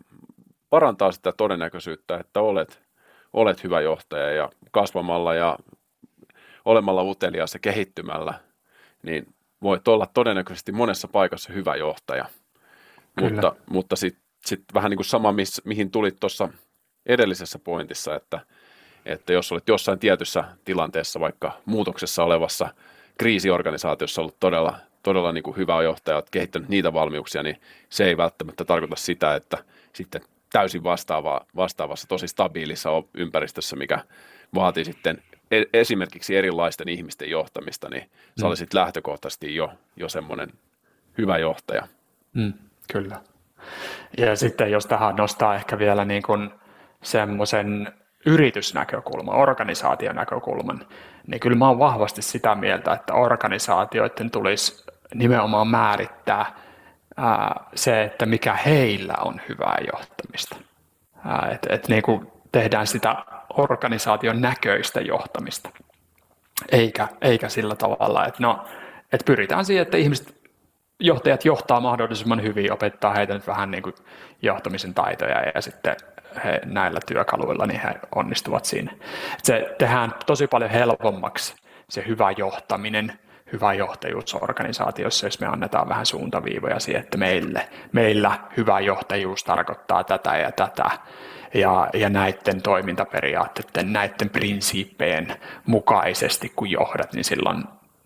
parantaa sitä todennäköisyyttä, että olet, olet hyvä johtaja ja kasvamalla ja olemalla utelias ja kehittymällä, niin voit olla todennäköisesti monessa paikassa hyvä johtaja. Kyllä. Mutta, mutta sitten sit vähän niin kuin sama, miss, mihin tulit tuossa edellisessä pointissa, että, että jos olet jossain tietyssä tilanteessa, vaikka muutoksessa olevassa kriisiorganisaatiossa ollut todella, todella niin kuin hyvä johtaja, olet kehittänyt niitä valmiuksia, niin se ei välttämättä tarkoita sitä, että sitten täysin vastaava, vastaavassa, tosi stabiilissa ympäristössä, mikä vaatii sitten esimerkiksi erilaisten ihmisten johtamista, niin mm. sä olisit lähtökohtaisesti jo, jo semmoinen hyvä johtaja. Mm, kyllä. Ja sitten jos tähän nostaa ehkä vielä niin kuin semmoisen yritysnäkökulman, organisaationäkökulman, niin kyllä mä oon vahvasti sitä mieltä, että organisaatioiden tulisi nimenomaan määrittää – se, että mikä heillä on hyvää johtamista. Että et niin kuin tehdään sitä organisaation näköistä johtamista, eikä, eikä sillä tavalla, että no, et pyritään siihen, että ihmiset, johtajat johtaa mahdollisimman hyvin, opettaa heitä nyt vähän niin kuin johtamisen taitoja ja sitten he näillä työkaluilla niin he onnistuvat siinä. Se tehdään tosi paljon helpommaksi se hyvä johtaminen hyvä johtajuus organisaatiossa, jos me annetaan vähän suuntaviivoja siihen, että meille, meillä hyvä johtajuus tarkoittaa tätä ja tätä, ja, ja näiden toimintaperiaatteiden, näiden prinsiippien mukaisesti, kun johdat, niin silloin,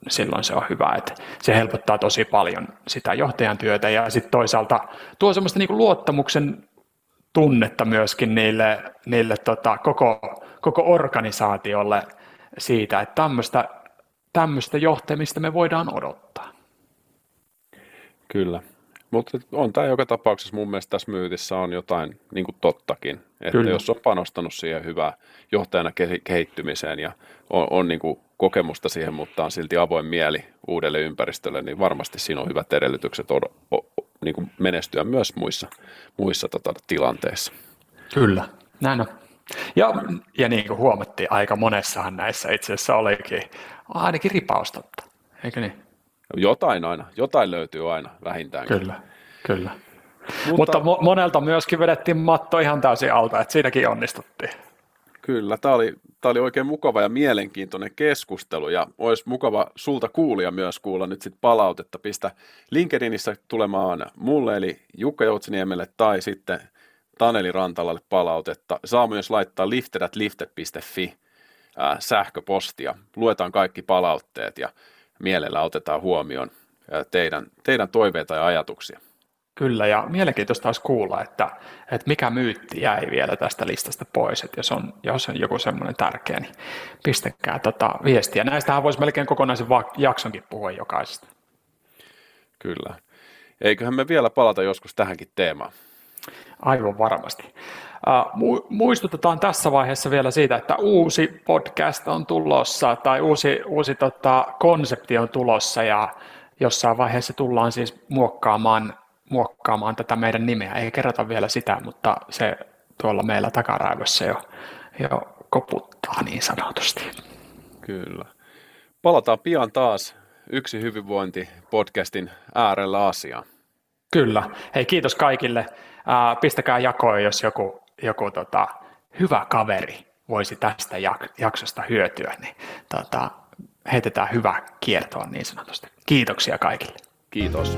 silloin se on hyvä. Että se helpottaa tosi paljon sitä johtajan työtä ja sitten toisaalta tuo semmoista niin luottamuksen tunnetta myöskin niille, niille tota, koko, koko organisaatiolle siitä, että tämmöistä tämmöistä johtamista me voidaan odottaa. Kyllä. Mutta on tämä joka tapauksessa mun mielestä tässä myytissä on jotain niin kuin tottakin. Että Kyllä. jos on panostanut siihen hyvää johtajana kehittymiseen ja on, on niin kuin kokemusta siihen, mutta on silti avoin mieli uudelle ympäristölle, niin varmasti siinä on hyvät edellytykset od, o, o, niin kuin menestyä myös muissa, muissa tota, tilanteissa. Kyllä, näin on. Ja, ja niin kuin huomattiin, aika monessahan näissä itse asiassa olikin ainakin ripaustotta, eikö niin? Jotain aina, jotain löytyy aina vähintäänkin. Kyllä, kyllä. Mutta, Mutta mo- monelta myöskin vedettiin matto ihan täysin alta, että siinäkin onnistuttiin. Kyllä, tämä oli, tämä oli oikein mukava ja mielenkiintoinen keskustelu ja olisi mukava sulta kuulia myös kuulla nyt sitten palautetta. Pistä LinkedInissä tulemaan mulle eli Jukka Joutsiniemelle tai sitten Taneli Rantalalle palautetta. Saa myös laittaa lifted.lifted.fi sähköpostia. Luetaan kaikki palautteet ja mielellä otetaan huomioon teidän, teidän toiveita ja ajatuksia. Kyllä, ja mielenkiintoista olisi kuulla, että, että mikä myytti jäi vielä tästä listasta pois, että jos on, jos on joku semmoinen tärkeä, niin pistäkää tota viestiä. Näistähän voisi melkein kokonaisen jaksonkin puhua jokaisesta. Kyllä. Eiköhän me vielä palata joskus tähänkin teemaan. Aivan varmasti. Muistutetaan tässä vaiheessa vielä siitä, että uusi podcast on tulossa tai uusi, uusi tota, konsepti on tulossa ja jossain vaiheessa tullaan siis muokkaamaan, muokkaamaan tätä meidän nimeä. Ei kerrota vielä sitä, mutta se tuolla meillä takaraivossa jo, jo koputtaa niin sanotusti. Kyllä. Palataan pian taas yksi hyvinvointi podcastin äärellä asiaan. Kyllä. Hei, kiitos kaikille. pistäkää jakoon, jos joku joku tota, hyvä kaveri voisi tästä jaksosta hyötyä, niin tota, heitetään hyvä kiertoon niin sanotusti. Kiitoksia kaikille. Kiitos.